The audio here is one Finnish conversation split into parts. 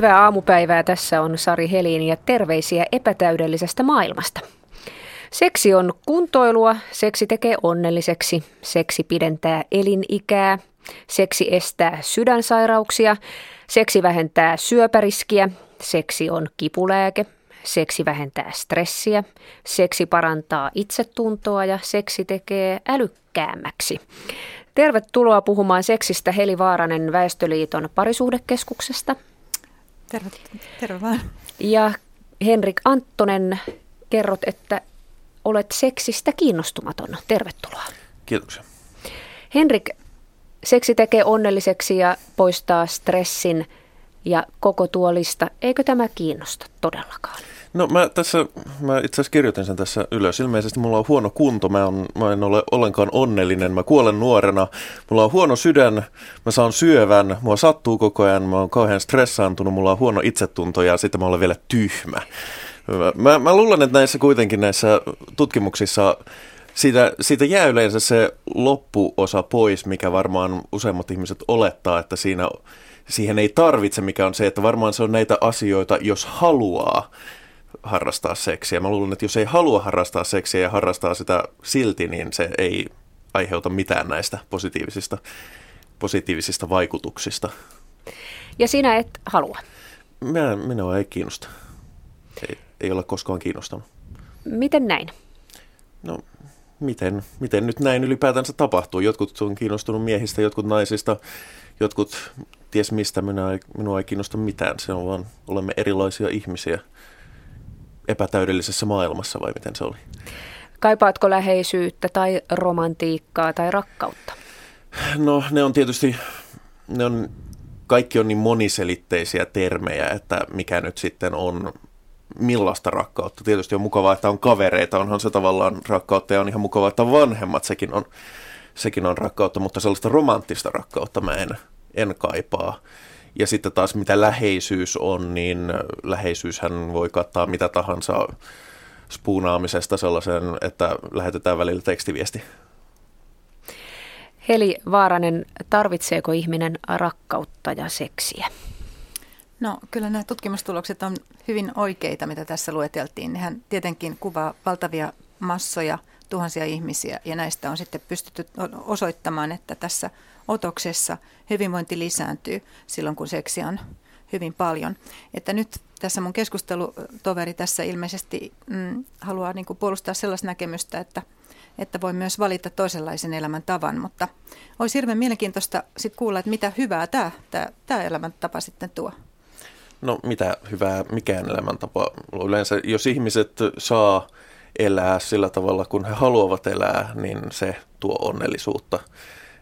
Hyvää aamupäivää. Tässä on Sari Helin ja terveisiä epätäydellisestä maailmasta. Seksi on kuntoilua, seksi tekee onnelliseksi, seksi pidentää elinikää, seksi estää sydänsairauksia, seksi vähentää syöpäriskiä, seksi on kipulääke, seksi vähentää stressiä, seksi parantaa itsetuntoa ja seksi tekee älykkäämmäksi. Tervetuloa puhumaan seksistä Heli Vaaranen Väestöliiton parisuhdekeskuksesta. Terve, terve vaan. Ja Henrik Anttonen, kerrot, että olet seksistä kiinnostumaton. Tervetuloa. Kiitoksia. Henrik, seksi tekee onnelliseksi ja poistaa stressin ja koko tuo lista. Eikö tämä kiinnosta todellakaan? No mä tässä, mä itse asiassa kirjoitin sen tässä ylös. Ilmeisesti mulla on huono kunto, mä, on, mä en ole ollenkaan onnellinen, mä kuolen nuorena. Mulla on huono sydän, mä saan syövän, mua sattuu koko ajan, mä oon kauhean stressaantunut, mulla on huono itsetunto ja sitten mä olen vielä tyhmä. Mä, mä luulen, että näissä kuitenkin näissä tutkimuksissa siitä, siitä jää yleensä se loppuosa pois, mikä varmaan useimmat ihmiset olettaa, että siinä, siihen ei tarvitse, mikä on se, että varmaan se on näitä asioita, jos haluaa harrastaa seksiä. Mä luulen, että jos ei halua harrastaa seksiä ja harrastaa sitä silti, niin se ei aiheuta mitään näistä positiivisista, positiivisista vaikutuksista. Ja sinä et halua? Minä, minua ei kiinnosta. Ei, ei ole koskaan kiinnostanut. Miten näin? No, miten, miten nyt näin ylipäätänsä tapahtuu? Jotkut on kiinnostunut miehistä, jotkut naisista, jotkut ties mistä ei, minua ei kiinnosta mitään. Se on vaan, olemme erilaisia ihmisiä epätäydellisessä maailmassa vai miten se oli? Kaipaatko läheisyyttä tai romantiikkaa tai rakkautta? No ne on tietysti, ne on, kaikki on niin moniselitteisiä termejä, että mikä nyt sitten on millaista rakkautta. Tietysti on mukavaa, että on kavereita, onhan se tavallaan rakkautta ja on ihan mukavaa, että on vanhemmat, sekin on, sekin on rakkautta, mutta sellaista romanttista rakkautta mä en, en kaipaa. Ja sitten taas mitä läheisyys on, niin läheisyyshän voi kattaa mitä tahansa spuunaamisesta sellaisen, että lähetetään välillä tekstiviesti. Heli Vaaranen, tarvitseeko ihminen rakkautta ja seksiä? No kyllä nämä tutkimustulokset on hyvin oikeita, mitä tässä lueteltiin. Nehän tietenkin kuvaa valtavia massoja, tuhansia ihmisiä ja näistä on sitten pystytty osoittamaan, että tässä otoksessa hyvinvointi lisääntyy silloin, kun seksiä on hyvin paljon. Että nyt tässä mun keskustelutoveri tässä ilmeisesti mm, haluaa niin kuin puolustaa sellaista näkemystä, että, että voi myös valita toisenlaisen elämäntavan, mutta olisi hirveän mielenkiintoista sit kuulla, että mitä hyvää tämä, tämä, tämä elämäntapa sitten tuo. No mitä hyvää mikään elämäntapa. Yleensä jos ihmiset saa elää sillä tavalla, kun he haluavat elää, niin se tuo onnellisuutta.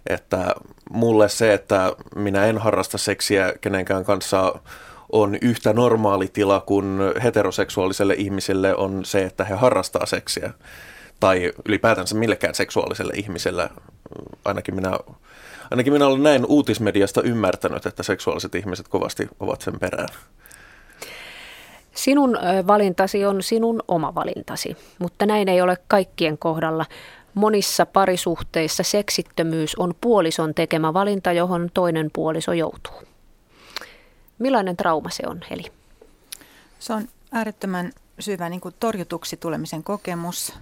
Että mulle se, että minä en harrasta seksiä kenenkään kanssa on yhtä normaali tila kuin heteroseksuaaliselle ihmiselle on se, että he harrastaa seksiä. Tai ylipäätänsä millekään seksuaaliselle ihmiselle. Ainakin minä, ainakin minä olen näin uutismediasta ymmärtänyt, että seksuaaliset ihmiset kovasti ovat sen perään. Sinun valintasi on sinun oma valintasi, mutta näin ei ole kaikkien kohdalla. Monissa parisuhteissa seksittömyys on puolison tekemä valinta, johon toinen puoliso joutuu. Millainen trauma se on, Heli? Se on äärettömän syvä niin kuin torjutuksi tulemisen kokemus.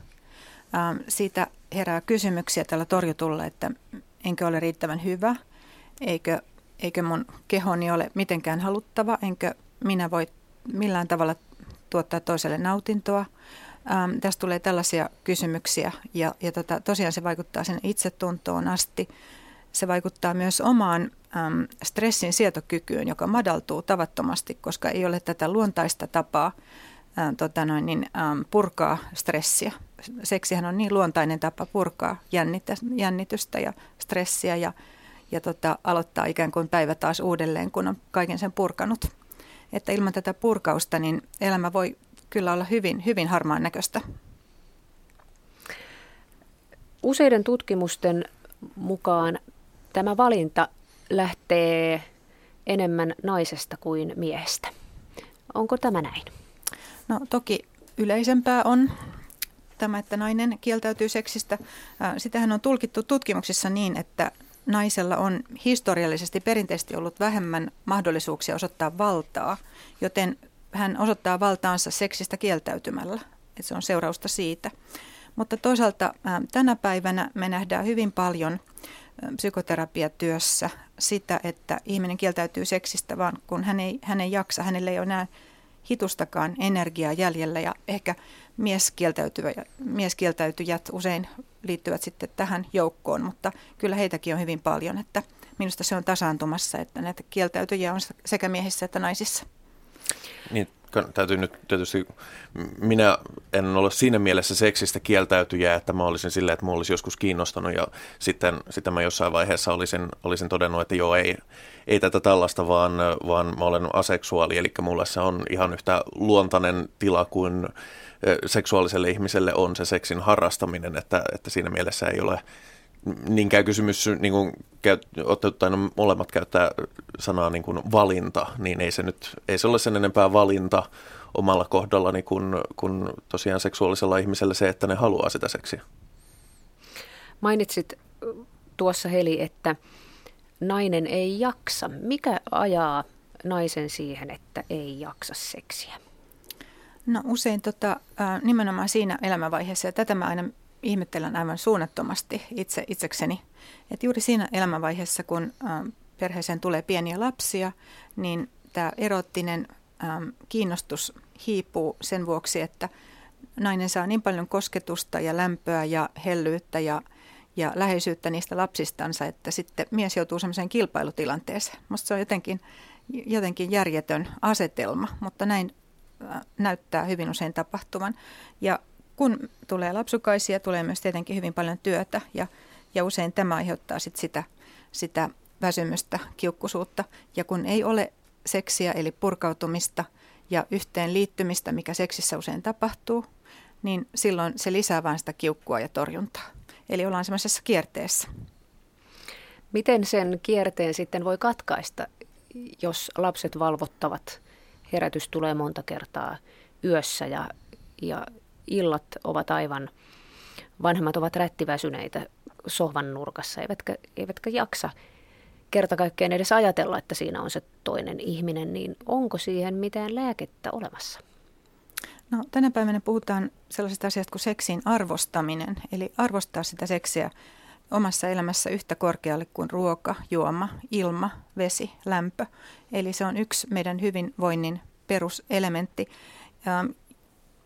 Ähm, siitä herää kysymyksiä tällä torjutulla, että enkö ole riittävän hyvä, eikö, eikö mun kehoni ole mitenkään haluttava, enkö minä voi millään tavalla tuottaa toiselle nautintoa. Ähm, tästä tulee tällaisia kysymyksiä ja, ja tota, tosiaan se vaikuttaa sen itsetuntoon asti. Se vaikuttaa myös omaan äm, stressin sietokykyyn, joka madaltuu tavattomasti, koska ei ole tätä luontaista tapaa ää, tota noin, niin, äm, purkaa stressiä. Seksihän on niin luontainen tapa purkaa jännitä, jännitystä ja stressiä ja, ja tota, aloittaa ikään kuin päivä taas uudelleen, kun on kaiken sen purkanut. Että ilman tätä purkausta niin elämä voi kyllä olla hyvin, hyvin harmaan näköistä. Useiden tutkimusten mukaan tämä valinta lähtee enemmän naisesta kuin miehestä. Onko tämä näin? No toki yleisempää on tämä, että nainen kieltäytyy seksistä. Sitähän on tulkittu tutkimuksissa niin, että naisella on historiallisesti perinteisesti ollut vähemmän mahdollisuuksia osoittaa valtaa, joten hän osoittaa valtaansa seksistä kieltäytymällä. Että se on seurausta siitä. Mutta toisaalta tänä päivänä me nähdään hyvin paljon psykoterapiatyössä sitä, että ihminen kieltäytyy seksistä, vaan kun hän ei, hän ei jaksa, hänelle ei ole enää hitustakaan energiaa jäljellä ja ehkä mieskieltäytyjät usein liittyvät sitten tähän joukkoon, mutta kyllä heitäkin on hyvin paljon, että minusta se on tasaantumassa, että näitä kieltäytyjiä on sekä miehissä että naisissa. Niin, täytyy nyt tietysti, minä en ole siinä mielessä seksistä kieltäytyjä, että mä olisin silleen, että mä olisin joskus kiinnostanut ja sitten, sitten mä jossain vaiheessa olisin, olisin todennut, että joo ei, ei tätä tällaista, vaan, vaan mä olen aseksuaali, eli mulla se on ihan yhtä luontainen tila kuin seksuaaliselle ihmiselle on se seksin harrastaminen, että, että siinä mielessä ei ole niinkään kysymys, niin kuin tai no, molemmat käyttää sanaa niin kuin valinta, niin ei se nyt, ei se ole sen enempää valinta omalla kohdallani kuin, kuin tosiaan seksuaalisella ihmisellä se, että ne haluaa sitä seksiä. Mainitsit tuossa Heli, että nainen ei jaksa. Mikä ajaa naisen siihen, että ei jaksa seksiä? No usein tota, nimenomaan siinä elämänvaiheessa, ja tätä mä aina ihmettelen aivan suunnattomasti itse itsekseni, että juuri siinä elämänvaiheessa, kun perheeseen tulee pieniä lapsia, niin tämä erottinen kiinnostus hiipuu sen vuoksi, että nainen saa niin paljon kosketusta ja lämpöä ja hellyyttä ja, ja läheisyyttä niistä lapsistansa, että sitten mies joutuu semmoiseen kilpailutilanteeseen. Minusta se on jotenkin, jotenkin järjetön asetelma, mutta näin näyttää hyvin usein tapahtuvan. Ja kun tulee lapsukaisia, tulee myös tietenkin hyvin paljon työtä ja, ja usein tämä aiheuttaa sit sitä, sitä väsymystä, kiukkusuutta. Ja kun ei ole seksiä eli purkautumista ja yhteen liittymistä, mikä seksissä usein tapahtuu, niin silloin se lisää vain sitä kiukkua ja torjuntaa. Eli ollaan semmoisessa kierteessä. Miten sen kierteen sitten voi katkaista, jos lapset valvottavat, herätys tulee monta kertaa yössä ja, ja illat ovat aivan, vanhemmat ovat rättiväsyneitä sohvan nurkassa, eivätkä, eivätkä jaksa kerta kaikkiaan edes ajatella, että siinä on se toinen ihminen, niin onko siihen mitään lääkettä olemassa? No, tänä päivänä puhutaan sellaisesta asiasta kuin seksin arvostaminen, eli arvostaa sitä seksiä omassa elämässä yhtä korkealle kuin ruoka, juoma, ilma, vesi, lämpö. Eli se on yksi meidän hyvinvoinnin peruselementti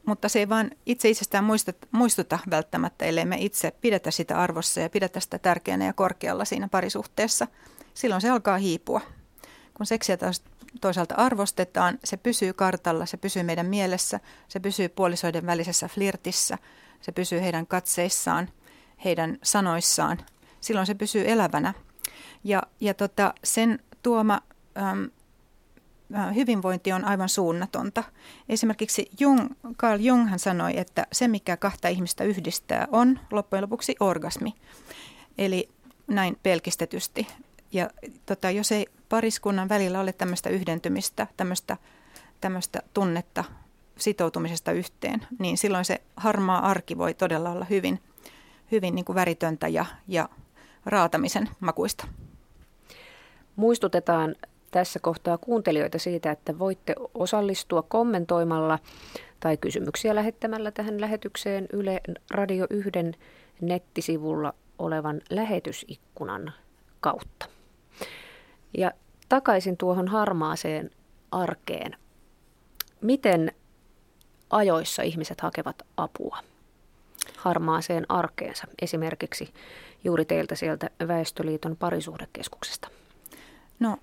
mutta se ei vaan itse itsestään muistuta, muistuta välttämättä, ellei me itse pidetä sitä arvossa ja pidetä sitä tärkeänä ja korkealla siinä parisuhteessa. Silloin se alkaa hiipua. Kun seksiä taas toisaalta arvostetaan, se pysyy kartalla, se pysyy meidän mielessä, se pysyy puolisoiden välisessä flirtissä, se pysyy heidän katseissaan, heidän sanoissaan. Silloin se pysyy elävänä. Ja, ja tota, sen tuoma äm, hyvinvointi on aivan suunnatonta. Esimerkiksi Jung, Carl Jung hän sanoi, että se mikä kahta ihmistä yhdistää on loppujen lopuksi orgasmi. Eli näin pelkistetysti. Ja tota, jos ei pariskunnan välillä ole tämmöistä yhdentymistä, tämmöistä, tämmöistä tunnetta sitoutumisesta yhteen, niin silloin se harmaa arki voi todella olla hyvin, hyvin niin kuin väritöntä ja, ja raatamisen makuista. Muistutetaan tässä kohtaa kuuntelijoita siitä, että voitte osallistua kommentoimalla tai kysymyksiä lähettämällä tähän lähetykseen Yle Radio 1 nettisivulla olevan lähetysikkunan kautta. Ja takaisin tuohon harmaaseen arkeen. Miten ajoissa ihmiset hakevat apua harmaaseen arkeensa, esimerkiksi juuri teiltä sieltä Väestöliiton parisuhdekeskuksesta? No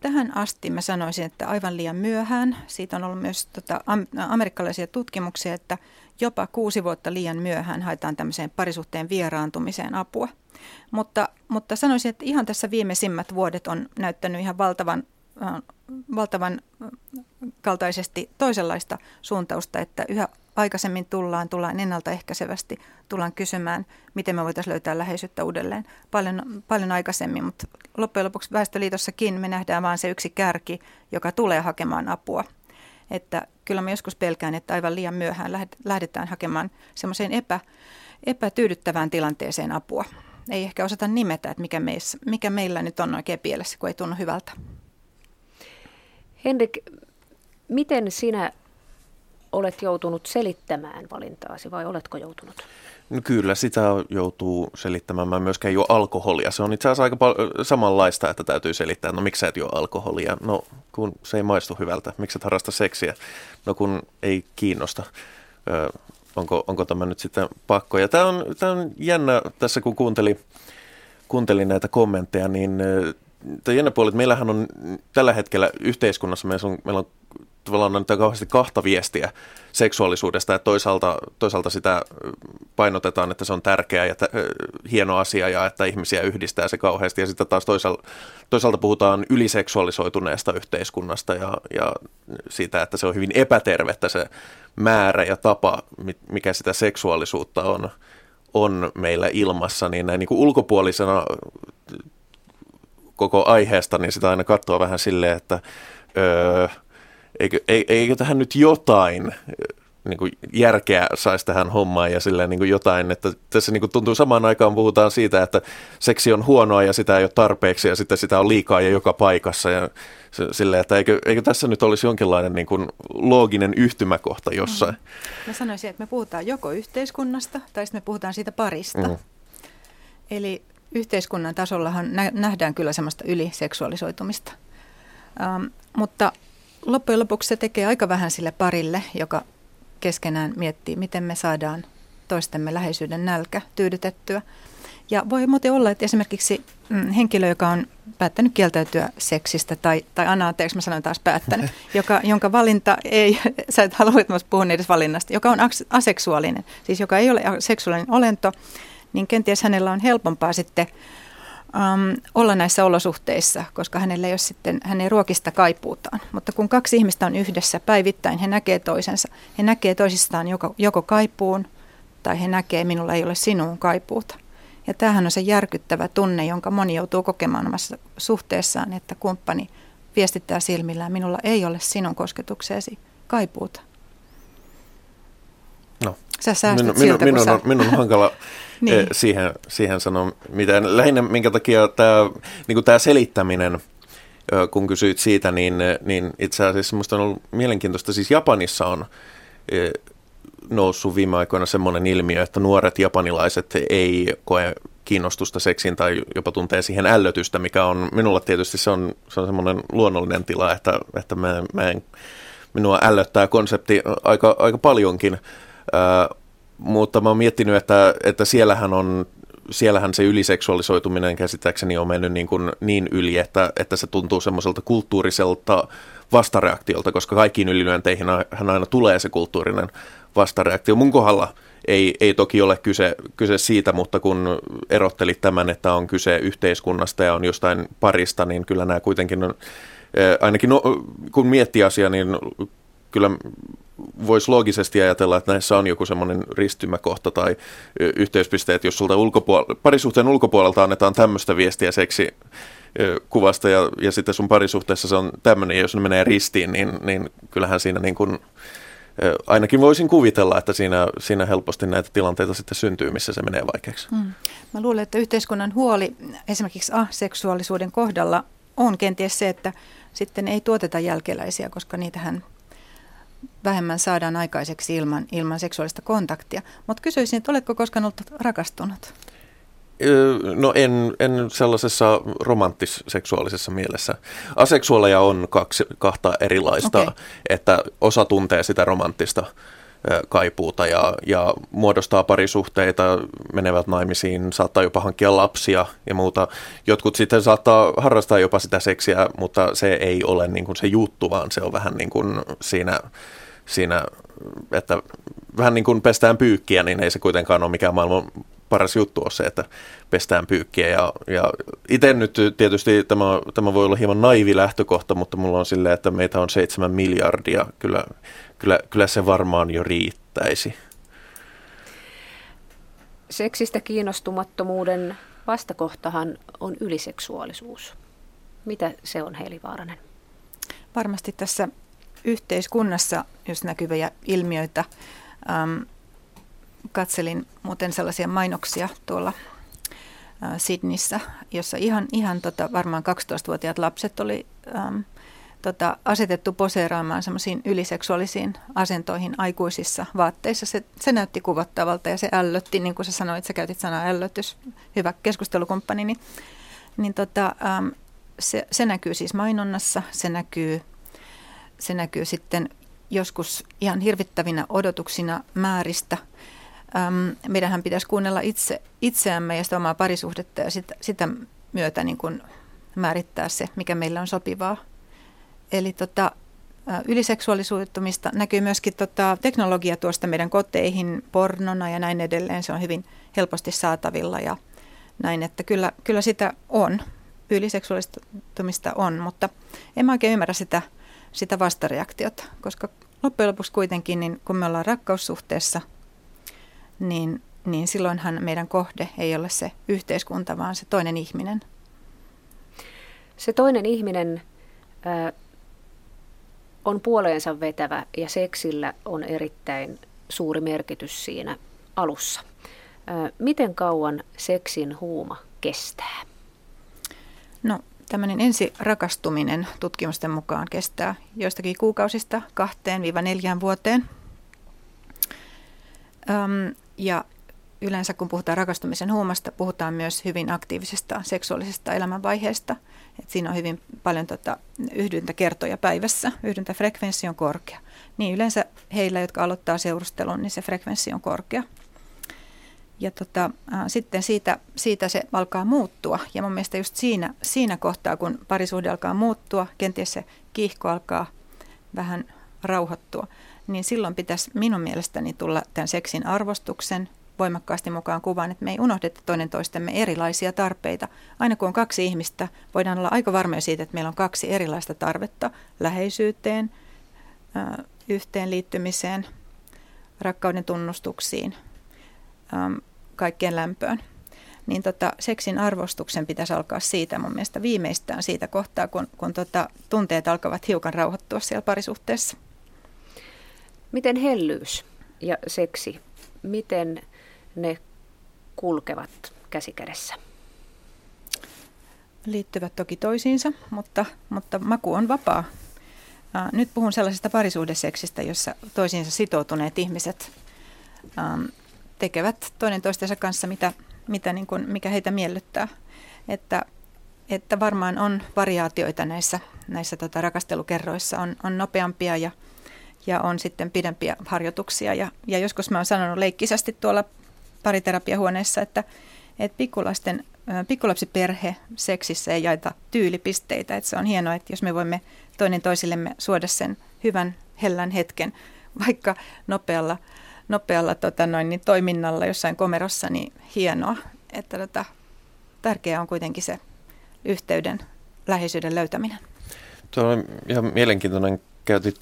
Tähän asti mä sanoisin, että aivan liian myöhään. Siitä on ollut myös tota, amerikkalaisia tutkimuksia, että jopa kuusi vuotta liian myöhään haetaan tämmöiseen parisuhteen vieraantumiseen apua. Mutta, mutta sanoisin, että ihan tässä viimeisimmät vuodet on näyttänyt ihan valtavan, valtavan kaltaisesti toisenlaista suuntausta, että yhä aikaisemmin tullaan, tullaan ennaltaehkäisevästi, tullaan kysymään, miten me voitaisiin löytää läheisyyttä uudelleen paljon, paljon aikaisemmin, mutta loppujen lopuksi Väestöliitossakin me nähdään vain se yksi kärki, joka tulee hakemaan apua. Että kyllä mä joskus pelkään, että aivan liian myöhään lähdetään hakemaan semmoiseen epä, epätyydyttävään tilanteeseen apua. ei ehkä osata nimetä, että mikä, meissä, mikä meillä nyt on oikein pielessä, kun ei tunnu hyvältä. Henrik, miten sinä olet joutunut selittämään valintaasi vai oletko joutunut? No kyllä, sitä joutuu selittämään. Mä myöskään juo alkoholia. Se on itse asiassa aika pal- samanlaista, että täytyy selittää, no miksi sä et juo alkoholia? No kun se ei maistu hyvältä. Miksi et harrasta seksiä? No kun ei kiinnosta. Ö, onko, onko tämä nyt sitten pakko? Ja tämä on, tämä on jännä tässä, kun kuuntelin, kuuntelin näitä kommentteja, niin tämä jännä puoli, että meillähän on tällä hetkellä yhteiskunnassa, meillä on, meillä on tavallaan on kauheasti kahta viestiä seksuaalisuudesta, että toisaalta, toisaalta sitä painotetaan, että se on tärkeä ja t- hieno asia ja että ihmisiä yhdistää se kauheasti. Ja sitten taas toisaalta, toisaalta puhutaan yliseksuaalisoituneesta yhteiskunnasta ja, ja siitä, että se on hyvin epätervettä se määrä ja tapa, mikä sitä seksuaalisuutta on, on meillä ilmassa, niin näin niin kuin ulkopuolisena koko aiheesta, niin sitä aina katsoo vähän silleen, että öö, eikö, eikö tähän nyt jotain niin kuin järkeä saisi tähän hommaan ja silleen niin kuin jotain, että tässä niin kuin tuntuu samaan aikaan puhutaan siitä, että seksi on huonoa ja sitä ei ole tarpeeksi ja sitten sitä on liikaa ja joka paikassa ja silleen, että eikö, eikö tässä nyt olisi jonkinlainen niin kuin looginen yhtymäkohta jossain. Mm. Mä sanoisin, että me puhutaan joko yhteiskunnasta tai sitten me puhutaan siitä parista. Mm. Eli yhteiskunnan tasollahan nähdään kyllä semmoista yliseksuaalisoitumista. Um, mutta loppujen lopuksi se tekee aika vähän sille parille, joka keskenään miettii, miten me saadaan toistemme läheisyyden nälkä tyydytettyä. Ja voi muuten olla, että esimerkiksi mm, henkilö, joka on päättänyt kieltäytyä seksistä, tai, tai Anna, anteeksi, mä sanoin taas päättänyt, joka, jonka valinta ei, sä et halua, että mä puhun edes valinnasta, joka on aseksuaalinen, siis joka ei ole seksuaalinen olento, niin kenties hänellä on helpompaa sitten um, olla näissä olosuhteissa, koska hänellä ei ole sitten, hän ei ruokista kaipuutaan. Mutta kun kaksi ihmistä on yhdessä päivittäin, he näkee toisensa. He näkee toisistaan joko, joko kaipuun tai he näkee, minulla ei ole sinuun kaipuuta. Ja tämähän on se järkyttävä tunne, jonka moni joutuu kokemaan omassa suhteessaan, että kumppani viestittää silmillään, minulla ei ole sinun kosketukseesi kaipuuta. No. Sä minun, minun, minun, on, minun on hankala niin. Eh, siihen, siihen sanoa mitään. Lähinnä minkä takia tämä niin tämä selittäminen, kun kysyit siitä, niin, niin itse asiassa minusta on ollut mielenkiintoista. Siis Japanissa on eh, noussut viime aikoina semmoinen ilmiö, että nuoret japanilaiset ei koe kiinnostusta seksiin tai jopa tuntee siihen ällötystä, mikä on minulla tietysti se on, se on semmoinen luonnollinen tila, että, että mä, mä en, minua ällöttää konsepti aika, aika paljonkin. Äh, mutta mä oon miettinyt, että, että siellähän on siellähän se yliseksuaalisoituminen käsittääkseni on mennyt niin, kuin niin yli, että, että se tuntuu semmoiselta kulttuuriselta vastareaktiolta, koska kaikkiin ylilyönteihin hän aina tulee se kulttuurinen vastareaktio. Mun kohdalla ei, ei toki ole kyse, kyse siitä, mutta kun erottelit tämän, että on kyse yhteiskunnasta ja on jostain parista, niin kyllä nämä kuitenkin on, ainakin no, kun miettii asiaa, niin kyllä voisi loogisesti ajatella, että näissä on joku semmoinen ristymäkohta tai yhteyspisteet, jos sulta ulkopuol- parisuhteen ulkopuolelta annetaan tämmöistä viestiä seksi kuvasta ja, ja sitten sun parisuhteessa se on tämmöinen, jos ne menee ristiin, niin, niin kyllähän siinä niin kuin, ainakin voisin kuvitella, että siinä, siinä helposti näitä tilanteita sitten syntyy, missä se menee vaikeaksi. Hmm. Mä luulen, että yhteiskunnan huoli esimerkiksi aseksuaalisuuden kohdalla on kenties se, että sitten ei tuoteta jälkeläisiä, koska niitähän vähemmän saadaan aikaiseksi ilman, ilman seksuaalista kontaktia. Mutta kysyisin, että oletko koskaan ollut rakastunut? No en, en sellaisessa romanttis-seksuaalisessa mielessä. Aseksuaaleja on kaksi, kahta erilaista, okay. että osa tuntee sitä romanttista kaipuuta ja, ja muodostaa parisuhteita, menevät naimisiin, saattaa jopa hankkia lapsia ja muuta. Jotkut sitten saattaa harrastaa jopa sitä seksiä, mutta se ei ole niin kuin se juttu, vaan se on vähän niin kuin siinä siinä, että vähän niin kuin pestään pyykkiä, niin ei se kuitenkaan ole mikään maailman paras juttu ole se, että pestään pyykkiä. Ja, ja itse nyt tietysti tämä, tämä voi olla hieman naivi lähtökohta, mutta mulla on silleen, että meitä on seitsemän miljardia. Kyllä, kyllä, kyllä se varmaan jo riittäisi. Seksistä kiinnostumattomuuden vastakohtahan on yliseksuaalisuus. Mitä se on, Heili Vaaranen? Varmasti tässä yhteiskunnassa, jos näkyviä ilmiöitä. Ähm, katselin muuten sellaisia mainoksia tuolla Sydneyssä, jossa ihan, ihan tota, varmaan 12-vuotiaat lapset oli äm, tota, asetettu poseeraamaan semmoisiin yliseksuaalisiin asentoihin aikuisissa vaatteissa. Se, se näytti kuvottavalta ja se ällötti, niin kuin sä sanoit, sä käytit sanaa ällötys, hyvä keskustelukumppani, niin, niin tota, äm, se, se näkyy siis mainonnassa, se näkyy, se näkyy sitten joskus ihan hirvittävinä odotuksina määristä. Äm, meidänhän pitäisi kuunnella itse, itseämme ja sitä omaa parisuhdetta ja sitä, sitä myötä niin kuin määrittää se, mikä meillä on sopivaa. Eli tota, yliseksuaalisuuttumista näkyy myöskin tota, teknologia tuosta meidän koteihin pornona ja näin edelleen. Se on hyvin helposti saatavilla ja näin, että kyllä, kyllä sitä on. Yliseksuaalistumista on, mutta en mä oikein ymmärrä sitä, sitä vastareaktiota, koska loppujen lopuksi kuitenkin, niin kun me ollaan rakkaussuhteessa, niin, niin silloinhan meidän kohde ei ole se yhteiskunta, vaan se toinen ihminen. Se toinen ihminen äh, on puoleensa vetävä ja seksillä on erittäin suuri merkitys siinä alussa. Miten kauan seksin huuma kestää? No Tämmöinen ensirakastuminen tutkimusten mukaan kestää joistakin kuukausista kahteen viiva neljään vuoteen. Ja yleensä kun puhutaan rakastumisen huumasta, puhutaan myös hyvin aktiivisesta seksuaalisesta elämänvaiheesta. Et siinä on hyvin paljon tota, yhdyntäkertoja päivässä. Yhdyntäfrekvenssi on korkea. Niin yleensä heillä, jotka aloittaa seurustelun, niin se frekvenssi on korkea ja tota, ä, sitten siitä, siitä se alkaa muuttua. Ja mun mielestä just siinä, siinä kohtaa, kun parisuhde alkaa muuttua, kenties se kiihko alkaa vähän rauhoittua, niin silloin pitäisi minun mielestäni tulla tämän seksin arvostuksen voimakkaasti mukaan kuvaan, että me ei unohdeta toinen toistemme erilaisia tarpeita. Aina kun on kaksi ihmistä, voidaan olla aika varmoja siitä, että meillä on kaksi erilaista tarvetta läheisyyteen, yhteenliittymiseen, rakkauden tunnustuksiin, kaikkeen lämpöön. Niin tota, seksin arvostuksen pitäisi alkaa siitä mun mielestä viimeistään siitä kohtaa, kun, kun tota, tunteet alkavat hiukan rauhoittua siellä parisuhteessa. Miten hellyys ja seksi, miten ne kulkevat käsikädessä? Liittyvät toki toisiinsa, mutta, mutta maku on vapaa. Nyt puhun sellaisesta parisuhdeseksistä, jossa toisiinsa sitoutuneet ihmiset tekevät toinen toistensa kanssa, mitä, mitä niin kuin, mikä heitä miellyttää. Että, että varmaan on variaatioita näissä, näissä tota rakastelukerroissa, on, on nopeampia ja, ja on sitten pidempiä harjoituksia. Ja, ja joskus mä oon sanonut leikkisästi tuolla pariterapiahuoneessa, että, että pikkulasten, pikkulapsiperhe seksissä ei jaeta tyylipisteitä. Että se on hienoa, että jos me voimme toinen toisillemme suoda sen hyvän, hellän hetken, vaikka nopealla nopealla tota noin, niin toiminnalla jossain komerossa, niin hienoa. Että tota, tärkeää on kuitenkin se yhteyden, läheisyyden löytäminen. Tuo on ihan mielenkiintoinen. Käytit,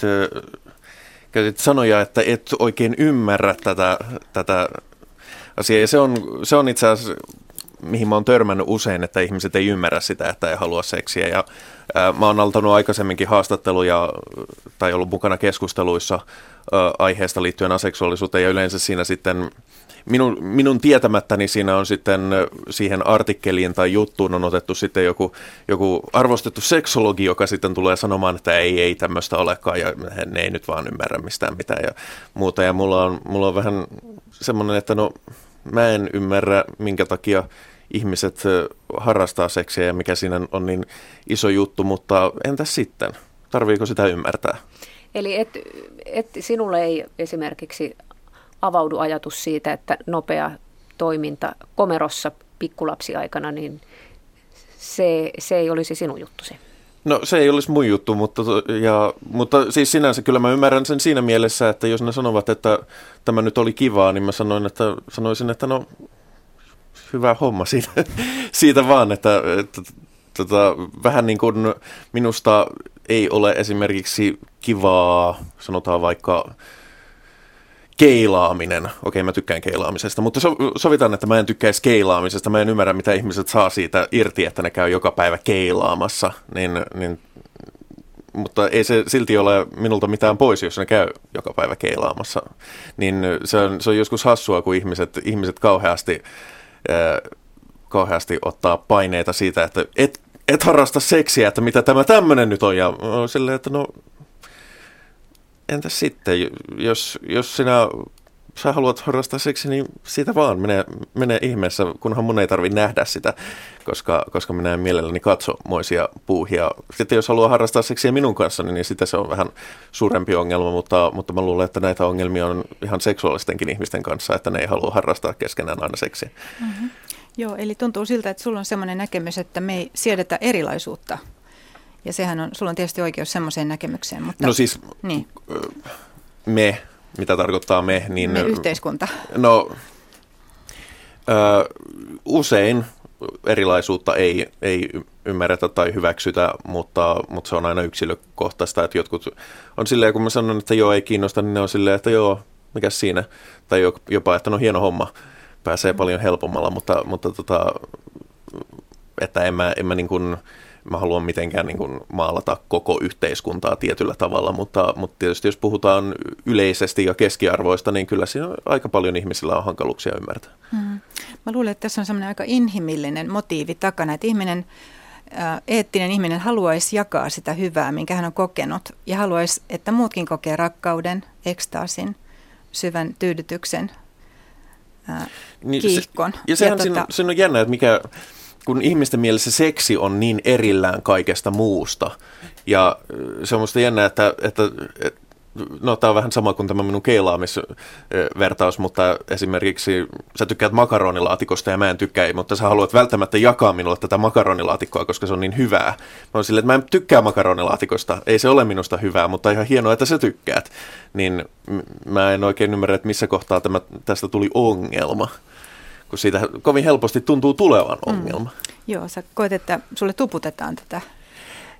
käytit sanoja, että et oikein ymmärrä tätä, tätä asiaa. Ja se on, se on itse asiassa, mihin mä oon törmännyt usein, että ihmiset ei ymmärrä sitä, että ei halua seksiä. Ja ää, mä oon altanut aikaisemminkin haastatteluja tai ollut mukana keskusteluissa aiheesta liittyen aseksuaalisuuteen ja yleensä siinä sitten minun, minun tietämättäni siinä on sitten siihen artikkeliin tai juttuun on otettu sitten joku, joku arvostettu seksologi, joka sitten tulee sanomaan, että ei, ei tämmöistä olekaan ja ne ei nyt vaan ymmärrä mistään mitään ja muuta. Ja mulla on, mulla on vähän semmoinen, että no mä en ymmärrä, minkä takia ihmiset harrastaa seksiä ja mikä siinä on niin iso juttu, mutta entäs sitten? Tarviiko sitä ymmärtää? Eli et, et sinulle ei esimerkiksi avaudu ajatus siitä, että nopea toiminta komerossa pikkulapsiaikana, niin se, se ei olisi sinun juttusi. No se ei olisi mun juttu, mutta, ja, mutta siis sinänsä kyllä mä ymmärrän sen siinä mielessä, että jos ne sanovat, että tämä nyt oli kivaa, niin mä sanoin, että, sanoisin, että no hyvä homma siitä, siitä vaan, että, että tota, vähän niin kuin minusta ei ole esimerkiksi kivaa, sanotaan vaikka keilaaminen. Okei, mä tykkään keilaamisesta, mutta so, sovitaan, että mä en tykkäisi keilaamisesta. Mä en ymmärrä, mitä ihmiset saa siitä irti, että ne käy joka päivä keilaamassa. Niin, niin, mutta ei se silti ole minulta mitään pois, jos ne käy joka päivä keilaamassa. Niin se on, se on joskus hassua, kun ihmiset, ihmiset kauheasti... Kauheasti ottaa paineita siitä, että et, et harrasta seksiä, että mitä tämä tämmöinen nyt on. Ja silleen, että no entä sitten, jos, jos sinä sä haluat harrastaa seksiä, niin siitä vaan menee, menee ihmeessä, kunhan mun ei tarvi nähdä sitä, koska, koska minä en mielelläni katso moisia puuhia. Sitten jos haluaa harrastaa seksiä minun kanssa, niin sitä se on vähän suurempi ongelma, mutta, mutta mä luulen, että näitä ongelmia on ihan seksuaalistenkin ihmisten kanssa, että ne ei halua harrastaa keskenään aina seksiä. Mm-hmm. Joo, eli tuntuu siltä, että sulla on sellainen näkemys, että me ei siedetä erilaisuutta. Ja sehän on, sulla on tietysti oikeus semmoiseen näkemykseen. Mutta, no siis niin. me mitä tarkoittaa me, niin... Me yhteiskunta. No, ö, usein erilaisuutta ei, ei ymmärretä tai hyväksytä, mutta, mutta se on aina yksilökohtaista, että jotkut on silleen, kun mä sanon, että joo, ei kiinnosta, niin ne on silleen, että joo, mikä siinä, tai jopa, että no hieno homma, pääsee paljon helpommalla, mutta, mutta tota, että en mä, en mä niin kuin, mä haluan mitenkään niin kuin maalata koko yhteiskuntaa tietyllä tavalla, mutta, mutta tietysti jos puhutaan yleisesti ja keskiarvoista, niin kyllä siinä aika paljon ihmisillä on hankaluuksia ymmärtää. Hmm. Mä luulen, että tässä on semmoinen aika inhimillinen motiivi takana, että ihminen, eettinen ihminen haluaisi jakaa sitä hyvää, minkä hän on kokenut, ja haluaisi, että muutkin kokee rakkauden, ekstaasin, syvän tyydytyksen, kiihkon. Niin se, ja sehän ja tota, siinä, siinä on jännä, että mikä kun ihmisten mielessä seksi on niin erillään kaikesta muusta. Ja se on musta jännä, että, että, että no tämä on vähän sama kuin tämä minun keilaamisvertaus, mutta esimerkiksi sä tykkäät makaronilaatikosta ja mä en tykkää, mutta sä haluat välttämättä jakaa minulle tätä makaronilaatikkoa, koska se on niin hyvää. Mä oon silleen, että mä en tykkää makaronilaatikosta, ei se ole minusta hyvää, mutta ihan hienoa, että sä tykkäät. Niin mä en oikein ymmärrä, että missä kohtaa tämä, tästä tuli ongelma kun siitä kovin helposti tuntuu tulevan mm. ongelma. Mm. Joo, sä koet, että sulle tuputetaan tätä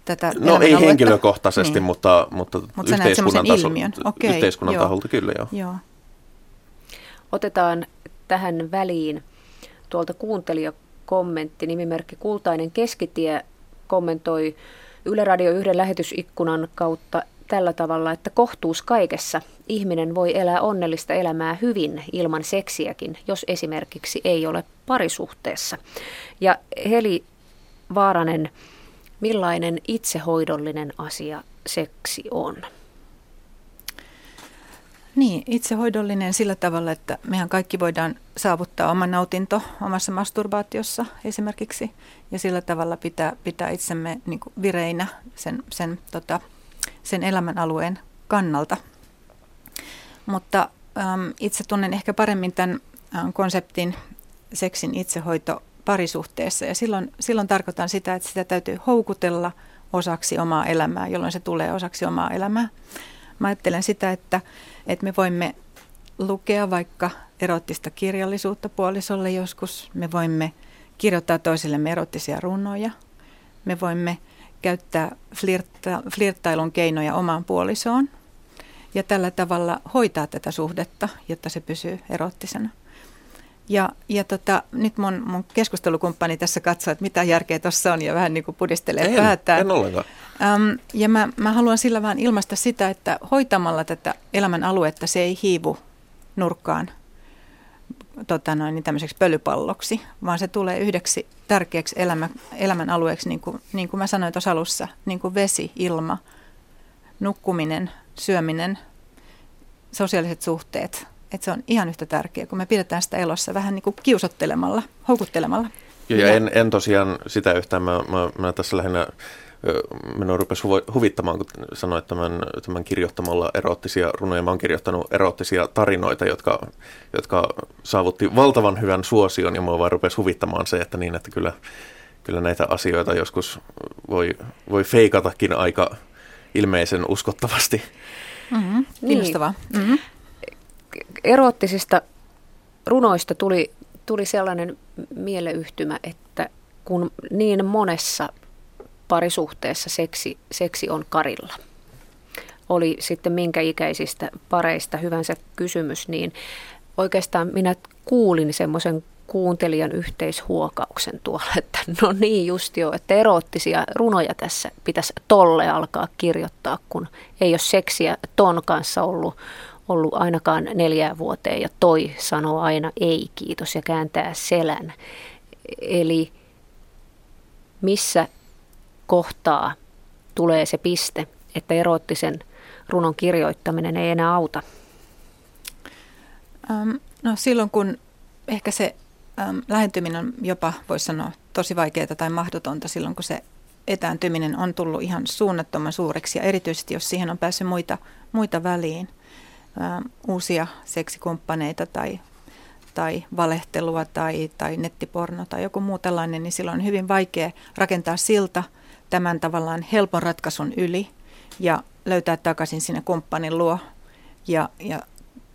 tätä No ei henkilökohtaisesti, niin. mutta, mutta Mut yhteiskunnan, taso, okay, yhteiskunnan joo. taholta kyllä joo. joo. Otetaan tähän väliin tuolta kuuntelijakommentti, nimimerkki Kultainen Keskitie kommentoi Yle Radio yhden lähetysikkunan kautta tällä tavalla, että kohtuus kaikessa. Ihminen voi elää onnellista elämää hyvin ilman seksiäkin, jos esimerkiksi ei ole parisuhteessa. Ja Heli Vaaranen, millainen itsehoidollinen asia seksi on? Niin, itsehoidollinen sillä tavalla, että mehän kaikki voidaan saavuttaa oma nautinto omassa masturbaatiossa esimerkiksi. Ja sillä tavalla pitää, pitää itsemme niin vireinä sen, sen tota, sen elämän alueen kannalta. Mutta äm, itse tunnen ehkä paremmin tämän äm, konseptin seksin itsehoito parisuhteessa ja silloin, silloin tarkoitan sitä, että sitä täytyy houkutella osaksi omaa elämää, jolloin se tulee osaksi omaa elämää. Mä ajattelen sitä, että, että me voimme lukea vaikka erottista kirjallisuutta puolisolle joskus. Me voimme kirjoittaa toisillemme erottisia runoja. Me voimme käyttää flirtta, flirttailun keinoja omaan puolisoon ja tällä tavalla hoitaa tätä suhdetta, jotta se pysyy erottisena. Ja, ja tota, nyt mun, mun keskustelukumppani tässä katsoo, että mitä järkeä tuossa on ja vähän niin kuin pudistelee en, päätään. En ollenkaan. Äm, ja mä, mä haluan sillä vaan ilmaista sitä, että hoitamalla tätä elämän aluetta se ei hiivu nurkkaan tota noin, niin tämmöiseksi pölypalloksi, vaan se tulee yhdeksi tärkeäksi elämä, elämän alueeksi, niin kuin, niin kuin mä sanoin tuossa alussa, niin kuin vesi, ilma, nukkuminen, syöminen, sosiaaliset suhteet. Että se on ihan yhtä tärkeää, kun me pidetään sitä elossa vähän niin kuin kiusottelemalla, houkuttelemalla. Joo, ja en, en tosiaan sitä yhtään. Mä, mä, mä tässä lähinnä minua rupesi huvittamaan, kun sanoit tämän, tämän kirjoittamalla eroottisia runoja. Mä oon kirjoittanut eroottisia tarinoita, jotka, jotka saavutti valtavan hyvän suosion, ja mua vaan rupesi huvittamaan se, että niin, että kyllä, kyllä näitä asioita joskus voi, voi feikatakin aika ilmeisen uskottavasti. Mm-hmm. Niin. Mm-hmm. Eroottisista runoista tuli, tuli sellainen mieleyhtymä, että kun niin monessa parisuhteessa seksi, seksi on karilla. Oli sitten minkä ikäisistä pareista hyvänsä kysymys, niin oikeastaan minä kuulin semmoisen kuuntelijan yhteishuokauksen tuolla, että no niin just jo, että eroottisia runoja tässä pitäisi tolle alkaa kirjoittaa, kun ei ole seksiä ton kanssa ollut, ollut ainakaan neljään vuoteen ja toi sanoo aina ei kiitos ja kääntää selän. Eli missä kohtaa tulee se piste, että eroottisen runon kirjoittaminen ei enää auta? No silloin kun ehkä se lähentyminen on jopa, voisi sanoa, tosi vaikeaa tai mahdotonta silloin, kun se etääntyminen on tullut ihan suunnattoman suureksi ja erityisesti jos siihen on päässyt muita, muita väliin, uusia seksikumppaneita tai, tai valehtelua tai, tai nettiporno tai joku muu tällainen, niin silloin on hyvin vaikea rakentaa silta tämän tavallaan helpon ratkaisun yli ja löytää takaisin sinne kumppanin luo ja, ja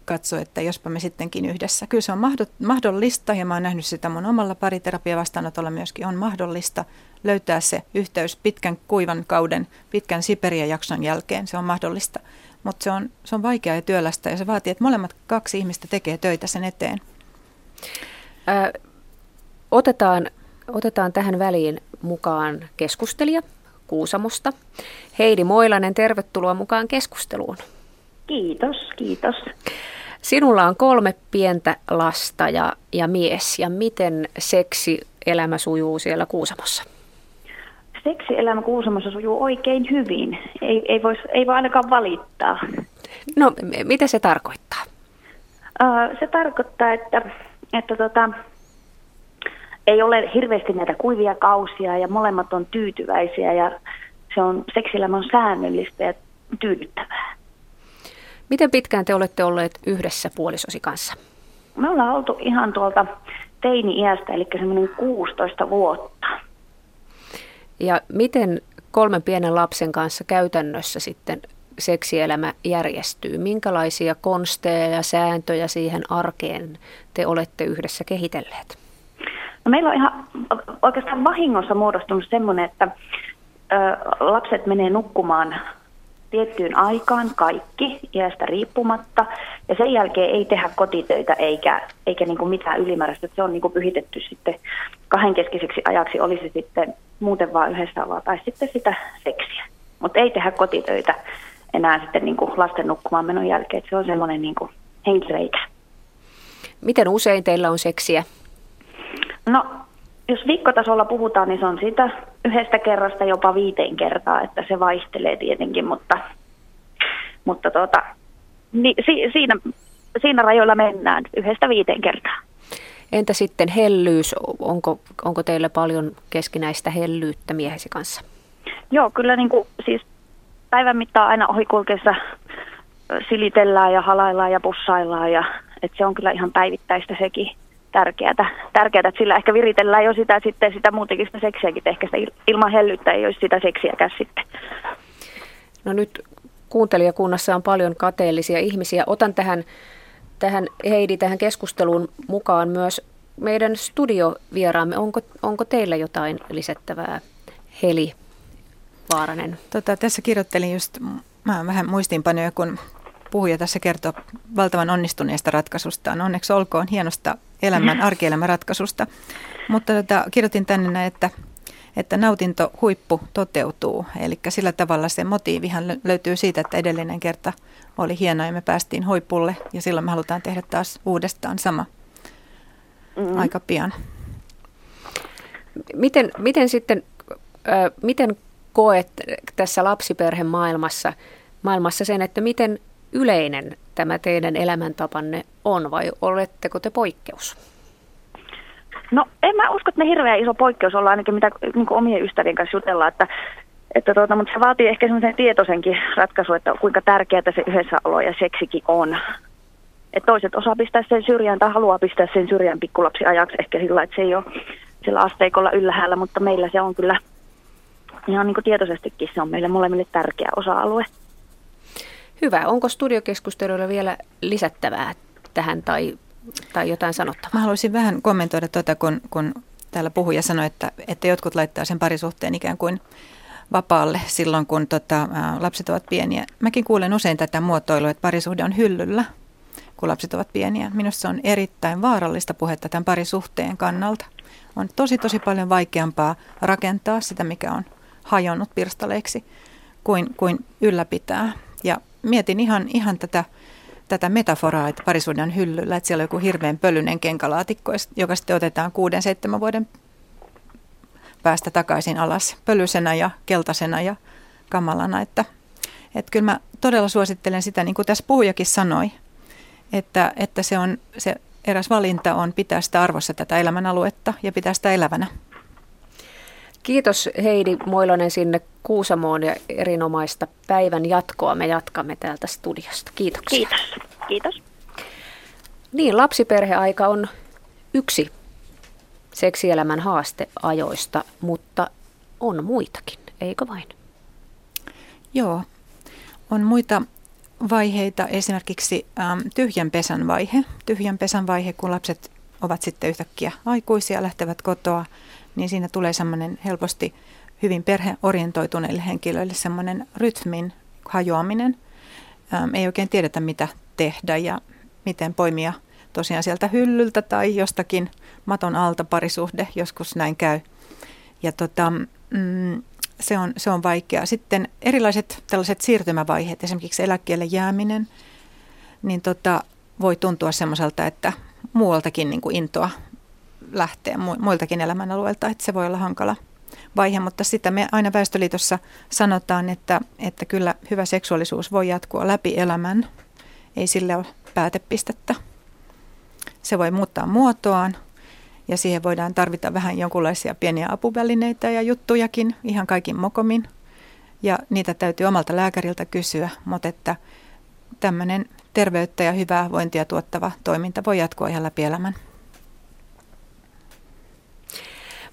katsoa, että jospa me sittenkin yhdessä. Kyllä se on mahdollista ja mä oon nähnyt sitä mun omalla pariterapiavastaanotolla myöskin on mahdollista löytää se yhteys pitkän kuivan kauden, pitkän Siperia-jakson jälkeen. Se on mahdollista, mutta se on, se on vaikeaa ja työlästä ja se vaatii, että molemmat kaksi ihmistä tekee töitä sen eteen. Ö, otetaan, otetaan tähän väliin mukaan keskustelija Kuusamosta. Heidi Moilanen, tervetuloa mukaan keskusteluun. Kiitos, kiitos. Sinulla on kolme pientä lasta ja, ja mies. Ja miten seksi elämä sujuu siellä Kuusamossa? Seksi-elämä Kuusamossa sujuu oikein hyvin. Ei, ei, vois, ei voi ainakaan valittaa. No, mitä se tarkoittaa? Se tarkoittaa, että, että tota, ei ole hirveästi näitä kuivia kausia ja molemmat on tyytyväisiä ja se on, seksillämä on säännöllistä ja tyydyttävää. Miten pitkään te olette olleet yhdessä puolisosi kanssa? Me ollaan oltu ihan tuolta teini-iästä, eli semmoinen 16 vuotta. Ja miten kolmen pienen lapsen kanssa käytännössä sitten seksielämä järjestyy? Minkälaisia konsteja ja sääntöjä siihen arkeen te olette yhdessä kehitelleet? No meillä on ihan oikeastaan vahingossa muodostunut semmoinen, että ö, lapset menee nukkumaan tiettyyn aikaan kaikki iästä riippumatta. Ja sen jälkeen ei tehdä kotitöitä eikä, eikä niin kuin mitään ylimääräistä. Se on niin kuin pyhitetty sitten kahdenkeskiseksi ajaksi, olisi sitten muuten vaan yhdessä olla tai sitten sitä seksiä. Mutta ei tehdä kotitöitä enää sitten niin kuin lasten nukkumaan menon jälkeen. se on semmoinen niin kuin henkreikä. Miten usein teillä on seksiä? No, jos viikkotasolla puhutaan, niin se on sitä yhdestä kerrasta jopa viiteen kertaa, että se vaihtelee tietenkin, mutta, mutta tuota, niin, si, siinä, siinä rajoilla mennään yhdestä viiteen kertaa. Entä sitten hellyys? Onko, onko teillä paljon keskinäistä hellyyttä miehesi kanssa? Joo, kyllä niin kuin, siis päivän mittaan aina ohikulkeessa silitellään ja halaillaan ja pussaillaan. Ja, että se on kyllä ihan päivittäistä sekin tärkeää, tärkeää, että sillä ehkä viritellään jo sitä, sitten sitä muutenkin sitä seksiäkin, ehkä sitä ilman hellyyttä ei olisi sitä seksiäkään sitten. No nyt kuuntelijakunnassa on paljon kateellisia ihmisiä. Otan tähän, tähän Heidi, tähän keskusteluun mukaan myös meidän studiovieraamme. Onko, onko teillä jotain lisättävää, Heli Vaaranen? Tota, tässä kirjoittelin just, mä vähän muistiinpanoja, kun puhuja tässä kertoo valtavan onnistuneesta ratkaisustaan. Onneksi olkoon hienosta elämän, arkielämän ratkaisusta. Mutta tota, kirjoitin tänne näin, että, että nautinto huippu toteutuu. Eli sillä tavalla se motiivihan löytyy siitä, että edellinen kerta oli hieno ja me päästiin huipulle. Ja silloin me halutaan tehdä taas uudestaan sama mm-hmm. aika pian. Miten, miten sitten, äh, miten koet tässä lapsiperhemaailmassa maailmassa sen, että miten yleinen tämä teidän elämäntapanne on vai oletteko te poikkeus? No en mä usko, että me hirveän iso poikkeus ollaan ainakin mitä niin omien ystävien kanssa jutellaan, että, että tuota, mutta se vaatii ehkä semmoisen tietoisenkin ratkaisu, että kuinka tärkeää se yhdessäolo ja seksikin on. Et toiset osaa pistää sen syrjään tai haluaa pistää sen syrjään pikkulapsi ajaksi ehkä sillä, että se ei ole sillä asteikolla ylhäällä, mutta meillä se on kyllä ihan niin kuin tietoisestikin se on meille molemmille tärkeä osa-alue. Hyvä. Onko studiokeskusteluilla vielä lisättävää tähän tai, tai jotain sanottavaa? Mä haluaisin vähän kommentoida tuota, kun, kun täällä puhuja sanoi, että, että jotkut laittaa sen parisuhteen ikään kuin vapaalle silloin, kun tota, lapset ovat pieniä. Mäkin kuulen usein tätä muotoilua, että parisuhde on hyllyllä, kun lapset ovat pieniä. Minusta se on erittäin vaarallista puhetta tämän parisuhteen kannalta. On tosi, tosi paljon vaikeampaa rakentaa sitä, mikä on hajonnut pirstaleiksi, kuin, kuin ylläpitää. Ja mietin ihan, ihan tätä tätä metaforaa, että parisuuden hyllyllä, että siellä on joku hirveän pölyinen kenkalaatikko, joka sitten otetaan kuuden, seitsemän vuoden päästä takaisin alas pölyisenä ja keltaisena ja kamalana. Että, että kyllä mä todella suosittelen sitä, niin kuin tässä puhujakin sanoi, että, että se, on, se eräs valinta on pitää sitä arvossa tätä elämänaluetta ja pitää sitä elävänä. Kiitos Heidi Moilonen sinne Kuusamoon ja erinomaista päivän jatkoa. Me jatkamme täältä studiosta. Kiitoksia. Kiitos. Kiitos. Niin, lapsiperheaika on yksi seksielämän haasteajoista, mutta on muitakin, eikö vain? Joo, on muita vaiheita, esimerkiksi ähm, tyhjän pesän vaihe. Tyhjän pesän vaihe, kun lapset ovat sitten yhtäkkiä aikuisia, lähtevät kotoa, niin siinä tulee semmoinen helposti hyvin perheorientoituneille henkilöille semmoinen rytmin hajoaminen. Ähm, ei oikein tiedetä, mitä tehdä ja miten poimia tosiaan sieltä hyllyltä tai jostakin maton alta parisuhde, joskus näin käy. Ja tota, mm, se, on, se on vaikea. Sitten erilaiset tällaiset siirtymävaiheet, esimerkiksi eläkkeelle jääminen, niin tota, voi tuntua semmoiselta, että muualtakin niin kuin intoa lähtee muiltakin elämänalueilta, että se voi olla hankala vaihe, mutta sitä me aina Väestöliitossa sanotaan, että, että kyllä hyvä seksuaalisuus voi jatkua läpi elämän, ei sille ole päätepistettä. Se voi muuttaa muotoaan ja siihen voidaan tarvita vähän jonkinlaisia pieniä apuvälineitä ja juttujakin ihan kaikin mokomin. Ja niitä täytyy omalta lääkäriltä kysyä, mutta että tämmöinen terveyttä ja hyvää vointia tuottava toiminta voi jatkua ihan läpi elämän.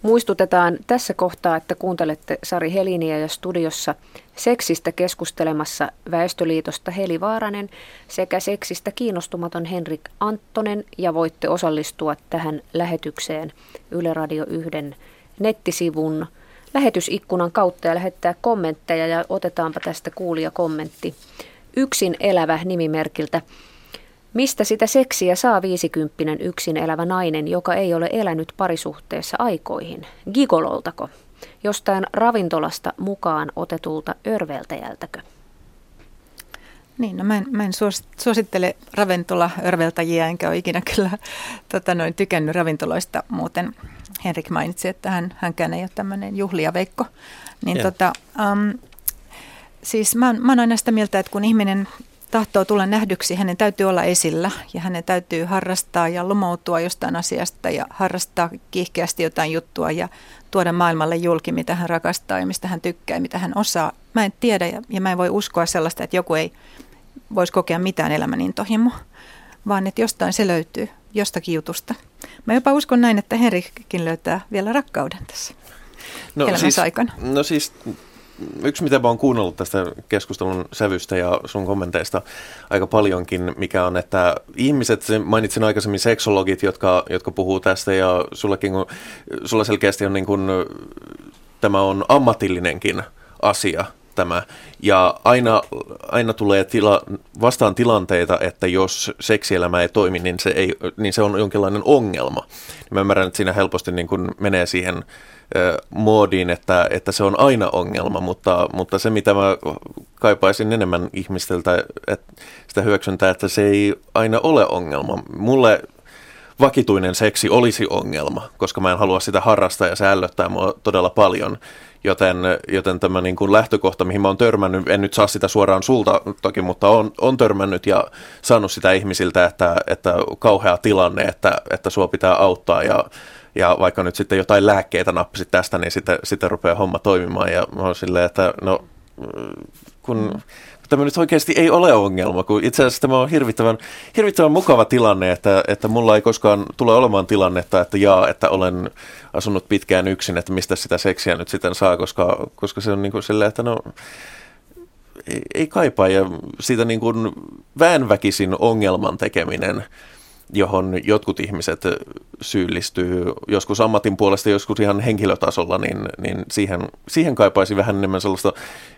Muistutetaan tässä kohtaa, että kuuntelette Sari Heliniä ja studiossa seksistä keskustelemassa Väestöliitosta Heli Vaaranen sekä seksistä kiinnostumaton Henrik Anttonen ja voitte osallistua tähän lähetykseen Yle Radio 1 nettisivun lähetysikkunan kautta ja lähettää kommentteja ja otetaanpa tästä kuulija kommentti. Yksin elävä nimimerkiltä Mistä sitä seksiä saa viisikymppinen yksin elävä nainen, joka ei ole elänyt parisuhteessa aikoihin? Gigololtako? Jostain ravintolasta mukaan otetulta örveltäjältäkö? Niin, no mä en, mä en suosittele ravintola-örveltäjiä, enkä ole ikinä kyllä tota noin, tykännyt ravintoloista. Muuten Henrik mainitsi, että hän, hänkään ei ole tämmöinen juhliaveikko. Niin tota, um, siis mä, mä oon aina sitä mieltä, että kun ihminen tahtoo tulla nähdyksi, hänen täytyy olla esillä ja hänen täytyy harrastaa ja lomoutua jostain asiasta ja harrastaa kiihkeästi jotain juttua ja tuoda maailmalle julki, mitä hän rakastaa ja mistä hän tykkää ja mitä hän osaa. Mä en tiedä ja, ja mä en voi uskoa sellaista, että joku ei voisi kokea mitään elämän intohimo, vaan että jostain se löytyy, jostakin jutusta. Mä jopa uskon näin, että Henrikkin löytää vielä rakkauden tässä no, siis, aikana. No siis yksi, mitä mä oon kuunnellut tästä keskustelun sävystä ja sun kommenteista aika paljonkin, mikä on, että ihmiset, mainitsin aikaisemmin seksologit, jotka, jotka puhuu tästä ja sullakin, sulla selkeästi on niin kuin, tämä on ammatillinenkin asia, tämä. Ja aina, aina tulee tila, vastaan tilanteita, että jos seksielämä ei toimi, niin se, ei, niin se on jonkinlainen ongelma. Mä ymmärrän, että siinä helposti niin kuin menee siihen moodiin, että, että se on aina ongelma, mutta, mutta se mitä mä kaipaisin enemmän ihmisiltä, että sitä hyväksyntää, että se ei aina ole ongelma. Mulle vakituinen seksi olisi ongelma, koska mä en halua sitä harrastaa ja se ällöttää mua todella paljon. Joten, joten tämä niin kuin lähtökohta, mihin mä oon törmännyt, en nyt saa sitä suoraan sulta toki, mutta on, on törmännyt ja saanut sitä ihmisiltä, että, että kauhea tilanne, että, että sua pitää auttaa ja ja vaikka nyt sitten jotain lääkkeitä nappasit tästä, niin sitten, sitten rupeaa homma toimimaan. Ja mä oon silleen, että no kun mm. Tämä nyt oikeasti ei ole ongelma, kun itse asiassa tämä on hirvittävän, hirvittävän mukava tilanne, että, että mulla ei koskaan tule olemaan tilannetta, että jaa, että olen asunut pitkään yksin, että mistä sitä seksiä nyt sitten saa, koska, koska se on niin kuin silleen, että no ei, ei kaipaa. Ja siitä niin kuin väänväkisin ongelman tekeminen – johon jotkut ihmiset syyllistyy, joskus ammatin puolesta, joskus ihan henkilötasolla, niin, niin siihen, siihen kaipaisi vähän enemmän sellaista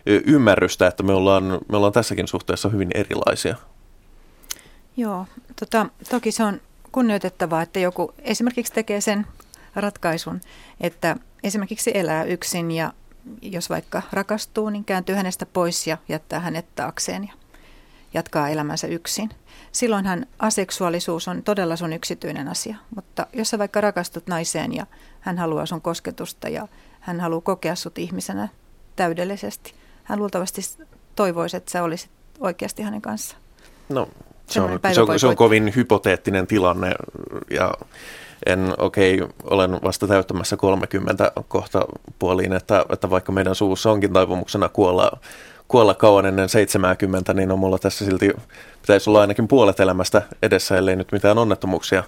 ymmärrystä, että me ollaan, me ollaan tässäkin suhteessa hyvin erilaisia. Joo, tota, toki se on kunnioitettavaa, että joku esimerkiksi tekee sen ratkaisun, että esimerkiksi elää yksin ja jos vaikka rakastuu, niin kääntyy hänestä pois ja jättää hänet taakseen ja, jatkaa elämänsä yksin. Silloinhan aseksuaalisuus on todella sun yksityinen asia, mutta jos sä vaikka rakastut naiseen ja hän haluaa sun kosketusta ja hän haluaa kokea sut ihmisenä täydellisesti, hän luultavasti toivoisi, että sä olisit oikeasti hänen kanssaan. No, se on, se, on, se on kovin hypoteettinen tilanne ja en, okei, okay, olen vasta täyttämässä 30 kohta puoliin, että, että vaikka meidän suussa onkin taipumuksena kuolla, kuolla kauan ennen 70, niin on mulla tässä silti, pitäisi olla ainakin puolet elämästä edessä, ellei nyt mitään onnettomuuksia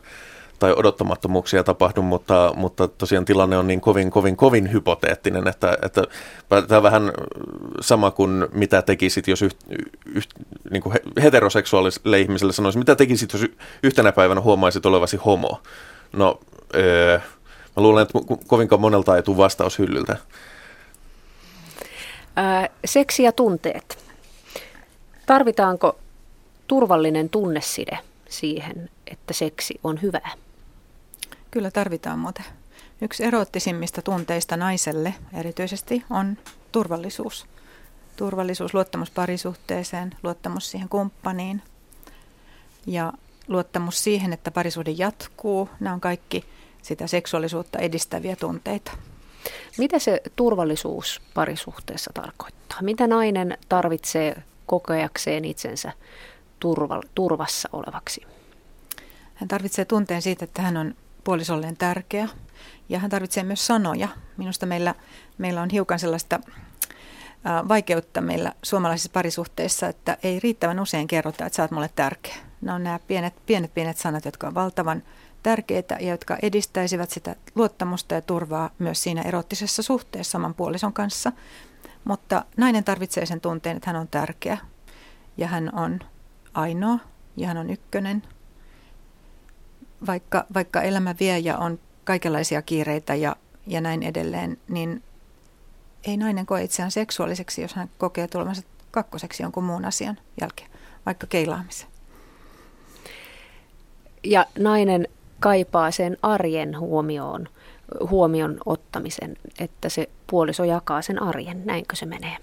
tai odottamattomuuksia tapahdu, mutta, mutta tosiaan tilanne on niin kovin, kovin, kovin hypoteettinen, että, että tämä on vähän sama kuin mitä tekisit, jos yht, yht, niin kuin heteroseksuaaliselle ihmiselle sanoisi, mitä tekisit, jos yhtenä päivänä huomaisit olevasi homo. No, öö, mä luulen, että kovinkaan monelta ei tule vastaus hyllyltä. Ää, seksi ja tunteet. Tarvitaanko turvallinen tunneside siihen, että seksi on hyvää? Kyllä tarvitaan muuten. Yksi eroottisimmista tunteista naiselle erityisesti on turvallisuus. Turvallisuus, luottamus parisuhteeseen, luottamus siihen kumppaniin ja luottamus siihen, että parisuhde jatkuu. Nämä on kaikki sitä seksuaalisuutta edistäviä tunteita. Mitä se turvallisuus parisuhteessa tarkoittaa? Mitä nainen tarvitsee kokeakseen itsensä turva, turvassa olevaksi? Hän tarvitsee tunteen siitä, että hän on puolisolleen tärkeä ja hän tarvitsee myös sanoja. Minusta meillä, meillä on hiukan sellaista vaikeutta meillä suomalaisissa parisuhteissa, että ei riittävän usein kerrota, että sä oot mulle tärkeä. Ne on nämä pienet, pienet, pienet sanat, jotka on valtavan tärkeitä ja jotka edistäisivät sitä luottamusta ja turvaa myös siinä erottisessa suhteessa saman puolison kanssa. Mutta nainen tarvitsee sen tunteen, että hän on tärkeä ja hän on ainoa ja hän on ykkönen. Vaikka, vaikka elämä vie ja on kaikenlaisia kiireitä ja, ja näin edelleen, niin ei nainen koe itseään seksuaaliseksi, jos hän kokee tulevansa kakkoseksi jonkun muun asian jälkeen, vaikka keilaamisen. Ja nainen kaipaa sen arjen huomioon, huomion ottamisen, että se puoliso jakaa sen arjen. Näinkö se menee?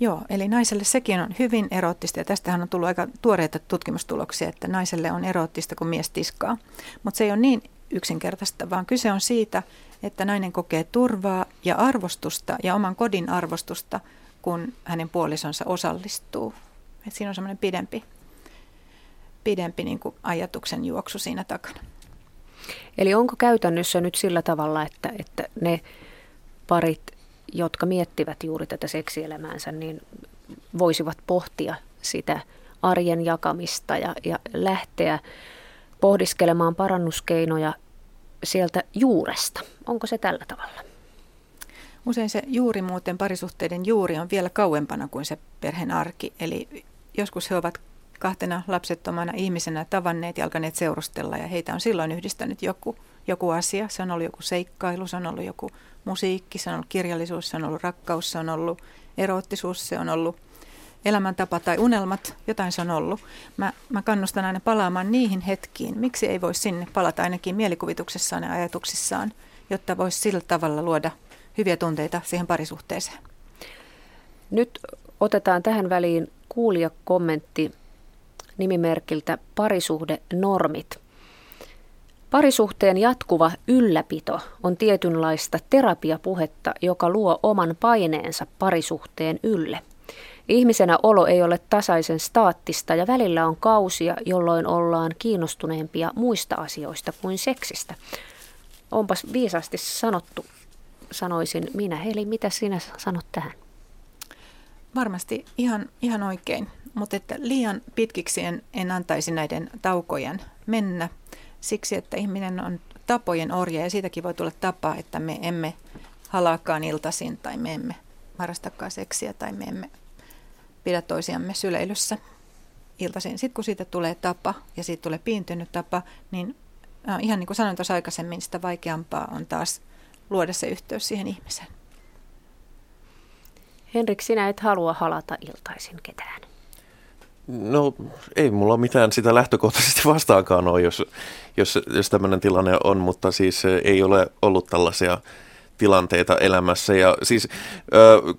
Joo, eli naiselle sekin on hyvin eroottista ja tästähän on tullut aika tuoreita tutkimustuloksia, että naiselle on eroottista, kun mies tiskaa. Mutta se ei ole niin yksinkertaista, vaan kyse on siitä, että nainen kokee turvaa ja arvostusta ja oman kodin arvostusta, kun hänen puolisonsa osallistuu. Et siinä on semmoinen pidempi, pidempi niin kuin ajatuksen juoksu siinä takana. Eli onko käytännössä nyt sillä tavalla, että, että ne parit, jotka miettivät juuri tätä seksielämäänsä, niin voisivat pohtia sitä arjen jakamista ja, ja lähteä pohdiskelemaan parannuskeinoja sieltä juuresta. Onko se tällä tavalla? Usein se juuri muuten parisuhteiden juuri on vielä kauempana kuin se perheen arki. Eli joskus he ovat kahtena lapsettomana ihmisenä tavanneet ja alkaneet seurustella ja heitä on silloin yhdistänyt joku, joku asia. Se on ollut joku seikkailu, se on ollut joku musiikki, se on ollut kirjallisuus, se on ollut rakkaus, se on ollut eroottisuus, se on ollut elämäntapa tai unelmat, jotain se on ollut. Mä, mä kannustan aina palaamaan niihin hetkiin. Miksi ei voisi sinne palata ainakin mielikuvituksessaan ja ajatuksissaan, jotta voisi sillä tavalla luoda hyviä tunteita siihen parisuhteeseen. Nyt otetaan tähän väliin kuulijakommentti nimimerkiltä Parisuhde-normit. Parisuhteen jatkuva ylläpito on tietynlaista terapiapuhetta, joka luo oman paineensa parisuhteen ylle. Ihmisenä olo ei ole tasaisen staattista ja välillä on kausia, jolloin ollaan kiinnostuneempia muista asioista kuin seksistä. Onpas viisaasti sanottu, sanoisin minä. Heli, mitä sinä sanot tähän? Varmasti ihan, ihan oikein, mutta että liian pitkiksi en, en antaisi näiden taukojen mennä siksi, että ihminen on tapojen orja ja siitäkin voi tulla tapa, että me emme halaakaan iltaisin tai me emme harrastakaan seksiä tai me emme pidä toisiamme syleilyssä iltaisin. Sitten kun siitä tulee tapa ja siitä tulee piintynyt tapa, niin äh, ihan niin kuin sanoin tuossa aikaisemmin, sitä vaikeampaa on taas luoda se yhteys siihen ihmiseen. Henrik, sinä et halua halata iltaisin ketään. No ei mulla mitään sitä lähtökohtaisesti vastaakaan ole, jos, jos, jos tämmöinen tilanne on, mutta siis ei ole ollut tällaisia tilanteita elämässä. Ja siis ö,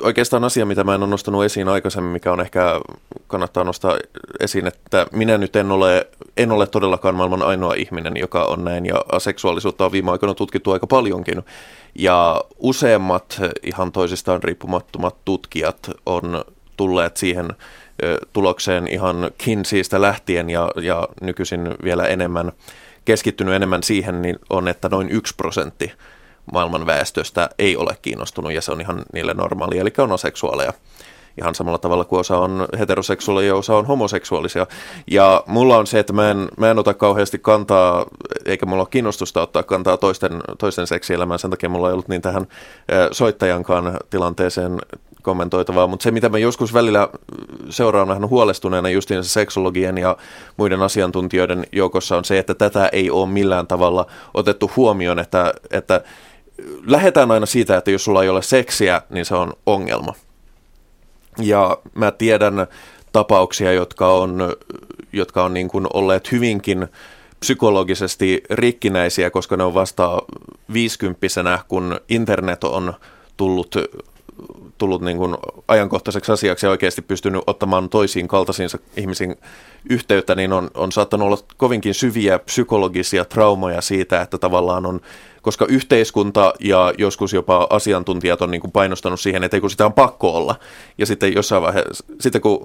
oikeastaan asia, mitä mä en ole nostanut esiin aikaisemmin, mikä on ehkä kannattaa nostaa esiin, että minä nyt en ole, en ole todellakaan maailman ainoa ihminen, joka on näin, ja aseksuaalisuutta on viime aikoina tutkittu aika paljonkin. Ja useimmat ihan toisistaan riippumattomat tutkijat on tulleet siihen tulokseen ihan Kinseystä lähtien ja, ja nykyisin vielä enemmän keskittynyt enemmän siihen, niin on, että noin yksi prosentti maailman väestöstä ei ole kiinnostunut ja se on ihan niille normaalia, eli on aseksuaaleja. Ihan samalla tavalla kuin osa on heteroseksuaaleja ja osa on homoseksuaalisia. Ja mulla on se, että mä en, mä en ota kauheasti kantaa, eikä mulla ole kiinnostusta ottaa kantaa toisten, toisten seksielämään. Sen takia mulla ei ollut niin tähän soittajankaan tilanteeseen kommentoitavaa, mutta se mitä mä joskus välillä seuraan vähän huolestuneena justiin seksologien ja muiden asiantuntijoiden joukossa on se, että tätä ei ole millään tavalla otettu huomioon, että, että lähdetään aina siitä, että jos sulla ei ole seksiä, niin se on ongelma. Ja mä tiedän tapauksia, jotka on, jotka on niin kuin olleet hyvinkin psykologisesti rikkinäisiä, koska ne on vasta viisikymppisenä, kun internet on tullut tullut niin kuin ajankohtaiseksi asiaksi ja oikeasti pystynyt ottamaan toisiin kaltaisiinsa ihmisiin yhteyttä, niin on, on saattanut olla kovinkin syviä psykologisia traumoja siitä, että tavallaan on, koska yhteiskunta ja joskus jopa asiantuntijat on niin kuin painostanut siihen, että ei kun sitä on pakko olla. Ja sitten jossain vaiheessa, sitten kun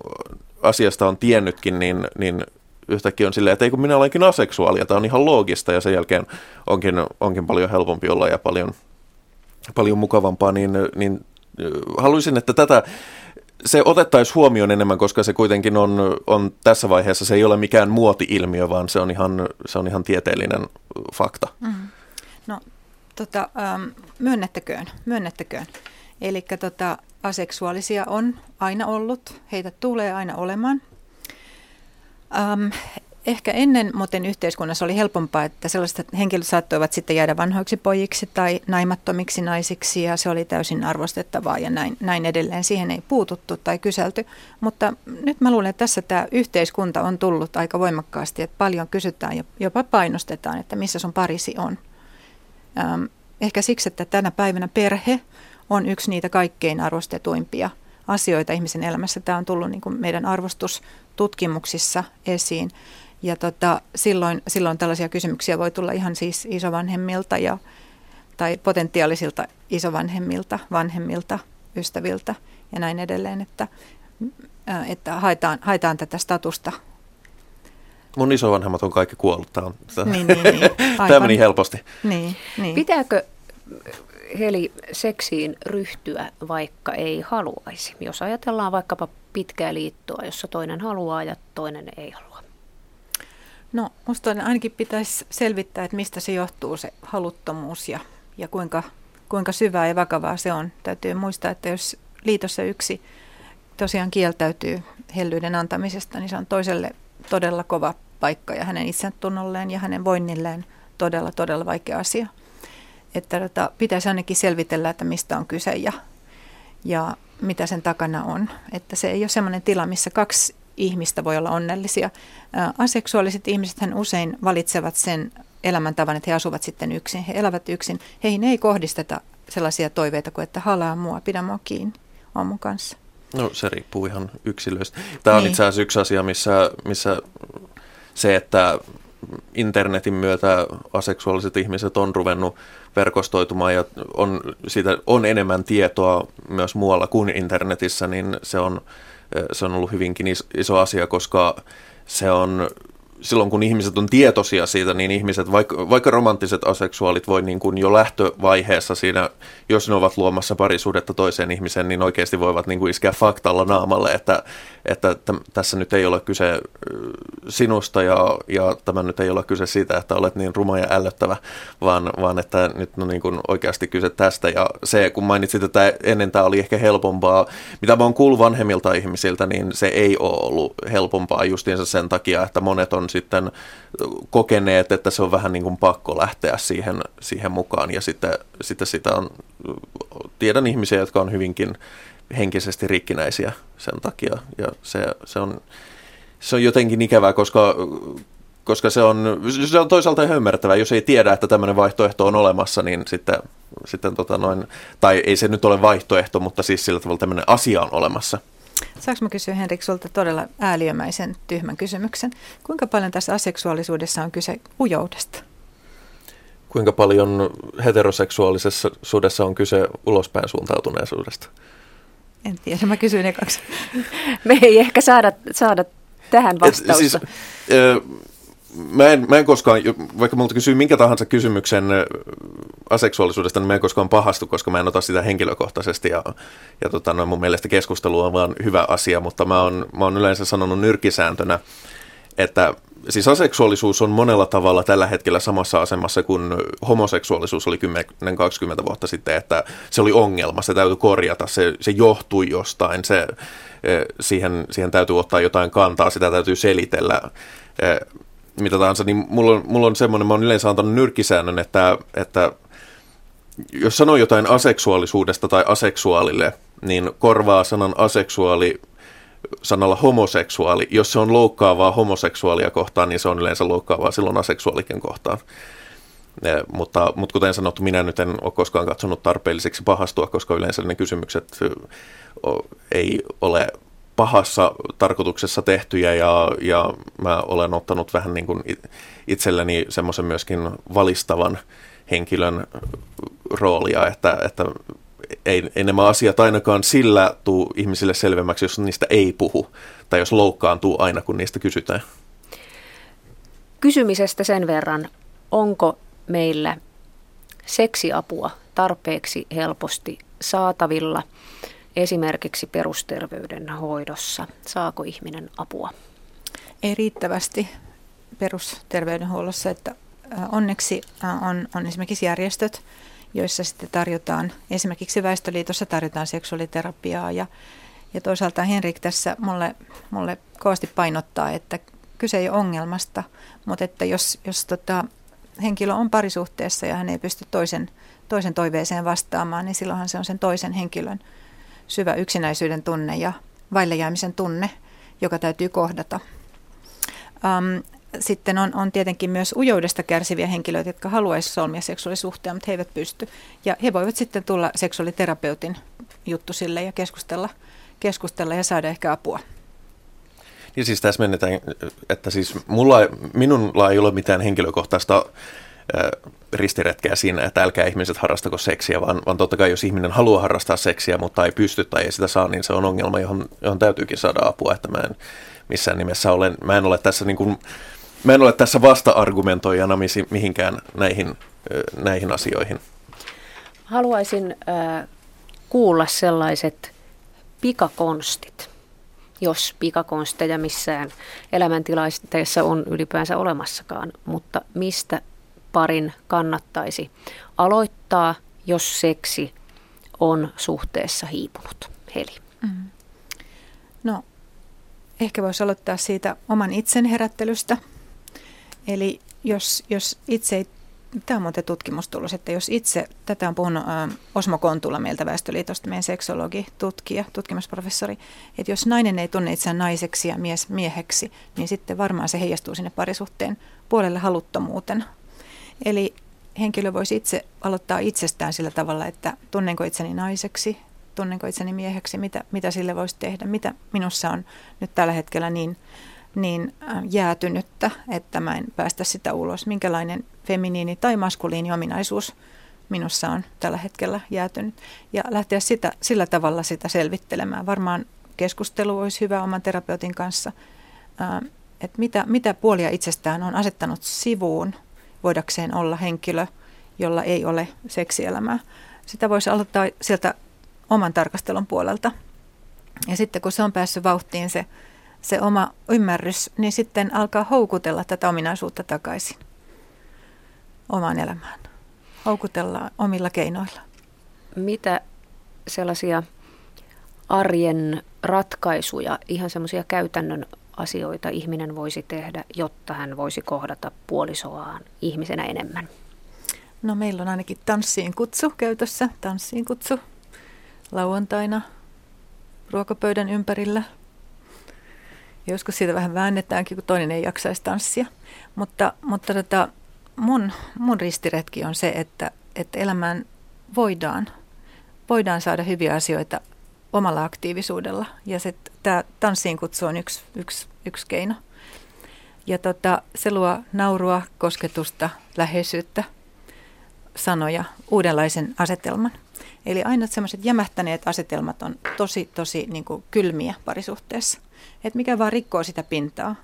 asiasta on tiennytkin, niin, niin yhtäkkiä on silleen, että ei kun minä olenkin aseksuaali, ja tämä on ihan loogista, ja sen jälkeen onkin, onkin paljon helpompi olla ja paljon, paljon mukavampaa, niin, niin haluaisin, että tätä se otettaisiin huomioon enemmän, koska se kuitenkin on, on tässä vaiheessa, se ei ole mikään muoti-ilmiö, vaan se on ihan, se on ihan tieteellinen fakta. Mm. No, tota, ähm, myönnettäköön, myönnettäköön. Eli tota, aseksuaalisia on aina ollut, heitä tulee aina olemaan. Ähm, ehkä ennen muuten yhteiskunnassa oli helpompaa, että sellaiset henkilöt saattoivat sitten jäädä vanhoiksi pojiksi tai naimattomiksi naisiksi ja se oli täysin arvostettavaa ja näin, näin edelleen. Siihen ei puututtu tai kyselty, mutta nyt mä luulen, että tässä tämä yhteiskunta on tullut aika voimakkaasti, että paljon kysytään ja jopa painostetaan, että missä sun parisi on. Ehkä siksi, että tänä päivänä perhe on yksi niitä kaikkein arvostetuimpia asioita ihmisen elämässä. Tämä on tullut niin meidän arvostustutkimuksissa esiin. Ja tota, silloin, silloin tällaisia kysymyksiä voi tulla ihan siis isovanhemmilta ja, tai potentiaalisilta isovanhemmilta, vanhemmilta, ystäviltä ja näin edelleen, että, että haetaan, haetaan tätä statusta. Mun isovanhemmat on kaikki kuollut. Tämä, on, tämä, niin, niin, niin. tämä meni helposti. Niin, niin. Pitääkö Heli seksiin ryhtyä, vaikka ei haluaisi? Jos ajatellaan vaikkapa pitkää liittoa, jossa toinen haluaa ja toinen ei halua. No, musta ainakin pitäisi selvittää, että mistä se johtuu se haluttomuus ja, ja kuinka, kuinka syvää ja vakavaa se on. Täytyy muistaa, että jos liitossa yksi tosiaan kieltäytyy hellyyden antamisesta, niin se on toiselle todella kova paikka ja hänen itsetunnolleen ja hänen voinnilleen todella, todella vaikea asia. Että tota, pitäisi ainakin selvitellä, että mistä on kyse ja, ja mitä sen takana on. Että se ei ole sellainen tila, missä kaksi ihmistä voi olla onnellisia. Aseksuaaliset ihmiset hän usein valitsevat sen elämäntavan, että he asuvat sitten yksin. He elävät yksin. Heihin ei kohdisteta sellaisia toiveita kuin, että halaa mua, pidä mua kiinni, on mun kanssa. No se riippuu ihan yksilöistä. Tämä on niin. itse asiassa yksi asia, missä, missä se, että internetin myötä aseksuaaliset ihmiset on ruvennut verkostoitumaan ja on, siitä on enemmän tietoa myös muualla kuin internetissä, niin se on se on ollut hyvinkin iso asia, koska se on silloin kun ihmiset on tietoisia siitä, niin ihmiset, vaikka, vaikka romanttiset aseksuaalit voi niin kuin jo lähtövaiheessa siinä, jos ne ovat luomassa parisuudetta toiseen ihmiseen, niin oikeasti voivat niin kuin iskeä faktalla naamalle, että, että t- tässä nyt ei ole kyse sinusta ja, ja tämä nyt ei ole kyse siitä, että olet niin ruma ja ällöttävä, vaan, vaan että nyt on niin kuin oikeasti kyse tästä. Ja se, kun mainitsit, että ennen tämä oli ehkä helpompaa, mitä mä oon kuullut vanhemmilta ihmisiltä, niin se ei ole ollut helpompaa justiinsa sen takia, että monet on sitten kokeneet, että se on vähän niin kuin pakko lähteä siihen, siihen mukaan. Ja sitten, sitten sitä on, tiedän ihmisiä, jotka on hyvinkin henkisesti rikkinäisiä sen takia. Ja se, se, on, se on jotenkin ikävää, koska, koska se, on, se on toisaalta ihan ymmärrettävää. Jos ei tiedä, että tämmöinen vaihtoehto on olemassa, niin sitten sitten tota noin, tai ei se nyt ole vaihtoehto, mutta siis sillä tavalla tämmöinen asia on olemassa. Saanko mä kysyä Henrik sulta todella ääliömäisen tyhmän kysymyksen? Kuinka paljon tässä aseksuaalisuudessa on kyse ujoudesta? Kuinka paljon heteroseksuaalisessa suudessa on kyse ulospäin suuntautuneisuudesta? En tiedä, mä kysyin ekaksi. Me ei ehkä saada, saada tähän vastausta. Et, siis, mä en, mä en koskaan, vaikka multa kysyy minkä tahansa kysymyksen aseksuaalisuudesta, niin mä en koskaan pahastu, koska mä en ota sitä henkilökohtaisesti. Ja, ja tota, no, mun mielestä keskustelu on vaan hyvä asia, mutta mä oon, mä oon yleensä sanonut nyrkisääntönä, että siis aseksuaalisuus on monella tavalla tällä hetkellä samassa asemassa kuin homoseksuaalisuus oli 10-20 vuotta sitten, että se oli ongelma, se täytyy korjata, se, se johtui jostain, se, siihen, siihen täytyy ottaa jotain kantaa, sitä täytyy selitellä mitä tahansa, niin mulla on, mulla on semmoinen, mä oon yleensä antanut nyrkkisäännön, että, että jos sanoo jotain aseksuaalisuudesta tai aseksuaalille, niin korvaa sanan aseksuaali sanalla homoseksuaali. Jos se on loukkaavaa homoseksuaalia kohtaan, niin se on yleensä loukkaavaa silloin aseksuaaliken kohtaan. Ja, mutta, mutta kuten sanottu, minä nyt en ole koskaan katsonut tarpeelliseksi pahastua, koska yleensä ne kysymykset ei ole pahassa tarkoituksessa tehtyjä ja, ja mä olen ottanut vähän niin kuin itselleni semmoisen myöskin valistavan henkilön roolia, että, että ei, ei nämä asiat ainakaan sillä tuu ihmisille selvemmäksi, jos niistä ei puhu tai jos loukkaantuu aina, kun niistä kysytään. Kysymisestä sen verran, onko meillä seksiapua tarpeeksi helposti saatavilla – esimerkiksi perusterveydenhoidossa? Saako ihminen apua? Ei riittävästi perusterveydenhuollossa, että onneksi on, on esimerkiksi järjestöt, joissa sitten tarjotaan, esimerkiksi Väestöliitossa tarjotaan seksuaaliterapiaa ja, ja toisaalta Henrik tässä mulle, mulle kovasti painottaa, että kyse ei ole ongelmasta, mutta että jos, jos tota, henkilö on parisuhteessa ja hän ei pysty toisen, toisen toiveeseen vastaamaan, niin silloinhan se on sen toisen henkilön syvä yksinäisyyden tunne ja vaille jäämisen tunne, joka täytyy kohdata. Um, sitten on, on tietenkin myös ujoudesta kärsiviä henkilöitä, jotka haluaisivat solmia seksuaalisuhteen, mutta he eivät pysty. Ja he voivat sitten tulla seksuaaliterapeutin juttu sille ja keskustella, keskustella ja saada ehkä apua. Ja siis tässä mennetään, että siis mulla, minulla ei ole mitään henkilökohtaista ristiretkeä siinä, että älkää ihmiset harrastako seksiä, vaan, vaan totta kai jos ihminen haluaa harrastaa seksiä, mutta ei pysty tai ei sitä saa, niin se on ongelma, johon, johon täytyykin saada apua, että mä en missään nimessä ole, mä en ole tässä niin kuin, mä en ole tässä vasta-argumentoijana mihinkään näihin, näihin asioihin. Haluaisin äh, kuulla sellaiset pikakonstit, jos pikakonsteja missään elämäntilanteessa on ylipäänsä olemassakaan, mutta mistä parin kannattaisi aloittaa, jos seksi on suhteessa hiipunut? Heli. Mm. No, ehkä voisi aloittaa siitä oman itsen herättelystä. Eli jos, jos itse ei, tämä on muuten tutkimustulos, että jos itse, tätä on puhunut Osmo Kontula meiltä Väestöliitosta, meidän seksologi, tutkija, tutkimusprofessori, että jos nainen ei tunne itseään naiseksi ja mies mieheksi, niin sitten varmaan se heijastuu sinne parisuhteen puolelle haluttomuutena Eli henkilö voisi itse aloittaa itsestään sillä tavalla, että tunnenko itseni naiseksi, tunnenko itseni mieheksi, mitä, mitä sille voisi tehdä, mitä minussa on nyt tällä hetkellä niin, niin äh, jäätynyttä, että mä en päästä sitä ulos, minkälainen feminiini tai maskuliini ominaisuus minussa on tällä hetkellä jäätynyt. Ja lähteä sitä, sillä tavalla sitä selvittelemään. Varmaan keskustelu olisi hyvä oman terapeutin kanssa, äh, että mitä, mitä puolia itsestään on asettanut sivuun – voidakseen olla henkilö, jolla ei ole seksielämää. Sitä voisi aloittaa sieltä oman tarkastelun puolelta. Ja sitten kun se on päässyt vauhtiin se, se oma ymmärrys, niin sitten alkaa houkutella tätä ominaisuutta takaisin omaan elämään. Houkutella omilla keinoilla. Mitä sellaisia arjen ratkaisuja, ihan semmoisia käytännön asioita ihminen voisi tehdä, jotta hän voisi kohdata puolisoaan ihmisenä enemmän? No meillä on ainakin tanssiin kutsu käytössä, tanssiin kutsu lauantaina ruokapöydän ympärillä. Joskus siitä vähän väännetäänkin, kun toinen ei jaksaisi tanssia. Mutta, mutta tota, mun, mun ristiretki on se, että, että elämään voidaan, voidaan saada hyviä asioita omalla aktiivisuudella. Ja se, tämä tanssiin kutsu on yksi, yksi, yksi keino. Ja tota, se luo naurua, kosketusta, läheisyyttä, sanoja, uudenlaisen asetelman. Eli aina sellaiset jämähtäneet asetelmat on tosi, tosi niin kuin kylmiä parisuhteessa. Et mikä vaan rikkoo sitä pintaa.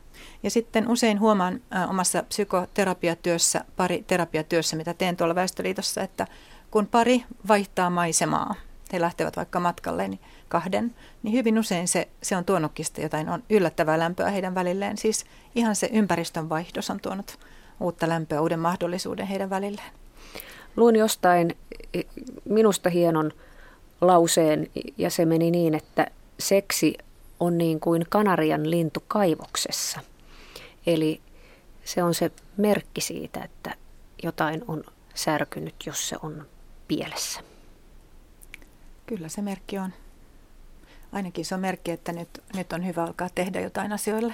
Ja sitten usein huomaan ä, omassa psykoterapiatyössä, pari terapiatyössä, mitä teen tuolla Väestöliitossa, että kun pari vaihtaa maisemaa, he lähtevät vaikka matkalle niin kahden, niin hyvin usein se, se on tuonutkin jotain on yllättävää lämpöä heidän välilleen. Siis ihan se ympäristön vaihdos on tuonut uutta lämpöä, uuden mahdollisuuden heidän välilleen. Luin jostain minusta hienon lauseen ja se meni niin, että seksi on niin kuin kanarian lintu kaivoksessa. Eli se on se merkki siitä, että jotain on särkynyt, jos se on pielessä. Kyllä se merkki on. Ainakin se on merkki, että nyt, nyt on hyvä alkaa tehdä jotain asioille.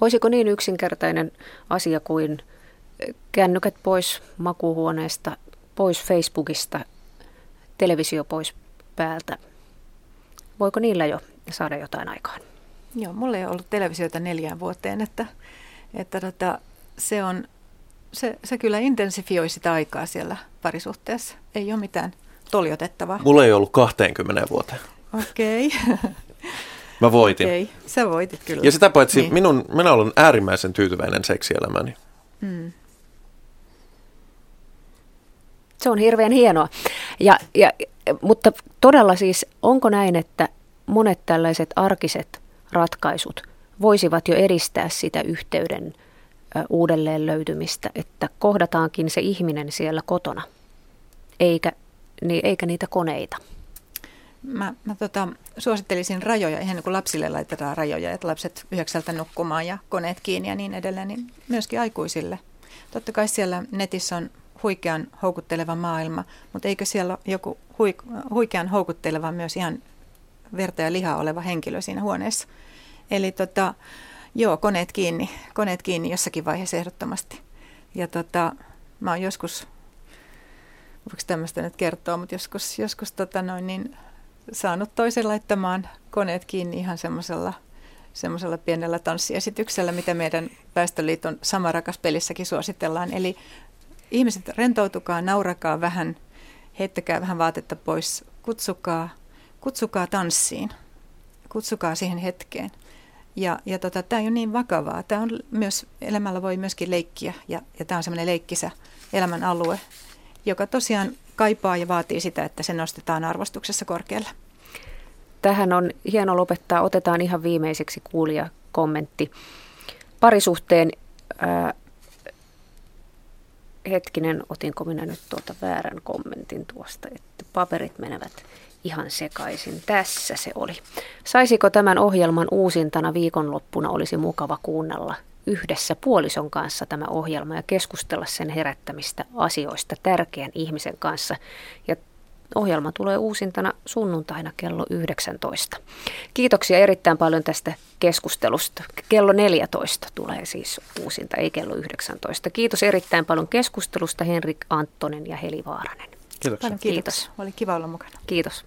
Voisiko niin yksinkertainen asia kuin kännykät pois makuuhuoneesta, pois Facebookista, televisio pois päältä. Voiko niillä jo saada jotain aikaan? Joo, mulla ei ole ollut televisiota neljään vuoteen, että, että tota, se, on, se, se kyllä intensifioi sitä aikaa siellä parisuhteessa. Ei ole mitään toljotettavaa. Mulla ei ollut 20 vuoteen. Okei. Okay. Mä voitin. Okei, okay. sä voitit kyllä. Ja sitä paitsi niin. minun, minä olen äärimmäisen tyytyväinen seksielämäni. Mm. Se on hirveän hienoa. Ja, ja, mutta todella siis, onko näin, että monet tällaiset arkiset ratkaisut voisivat jo edistää sitä yhteyden uudelleen löytymistä, että kohdataankin se ihminen siellä kotona, eikä, niin, eikä niitä koneita? Mä, mä tota, suosittelisin rajoja, ihan niin kuin lapsille laitetaan rajoja, että lapset yhdeksältä nukkumaan ja koneet kiinni ja niin edelleen, niin myöskin aikuisille. Totta kai siellä netissä on huikean houkutteleva maailma, mutta eikö siellä ole joku huikean houkutteleva myös ihan verta ja lihaa oleva henkilö siinä huoneessa. Eli tota, joo, koneet kiinni, koneet kiinni jossakin vaiheessa ehdottomasti. Ja tota, mä oon joskus, voiko tämmöistä nyt kertoa, mutta joskus, joskus tota noin, niin saanut toisen laittamaan koneet kiinni ihan semmoisella semmoisella pienellä tanssiesityksellä, mitä meidän Väestöliiton Samarakas pelissäkin suositellaan. Eli ihmiset rentoutukaa, naurakaa vähän, heittäkää vähän vaatetta pois, kutsukaa, kutsukaa tanssiin, kutsukaa siihen hetkeen. Ja, ja tota, tämä on niin vakavaa. Tämä on myös, elämällä voi myöskin leikkiä ja, ja tämä on semmoinen leikkisä elämän alue, joka tosiaan kaipaa ja vaatii sitä, että se nostetaan arvostuksessa korkealle. Tähän on hieno lopettaa. Otetaan ihan viimeiseksi kuulija kommentti. Parisuhteen ää, hetkinen, otinko minä nyt tuota väärän kommentin tuosta, että paperit menevät ihan sekaisin. Tässä se oli. Saisiko tämän ohjelman uusintana viikonloppuna olisi mukava kuunnella yhdessä puolison kanssa tämä ohjelma ja keskustella sen herättämistä asioista tärkeän ihmisen kanssa. Ja ohjelma tulee uusintana sunnuntaina kello 19. Kiitoksia erittäin paljon tästä keskustelusta. Kello 14 tulee siis uusinta, ei kello 19. Kiitos erittäin paljon keskustelusta Henrik Anttonen ja Heli Vaaranen. Kiitos. Paljon kiitos. Kiitos. Oli kiva olla mukana. Kiitos.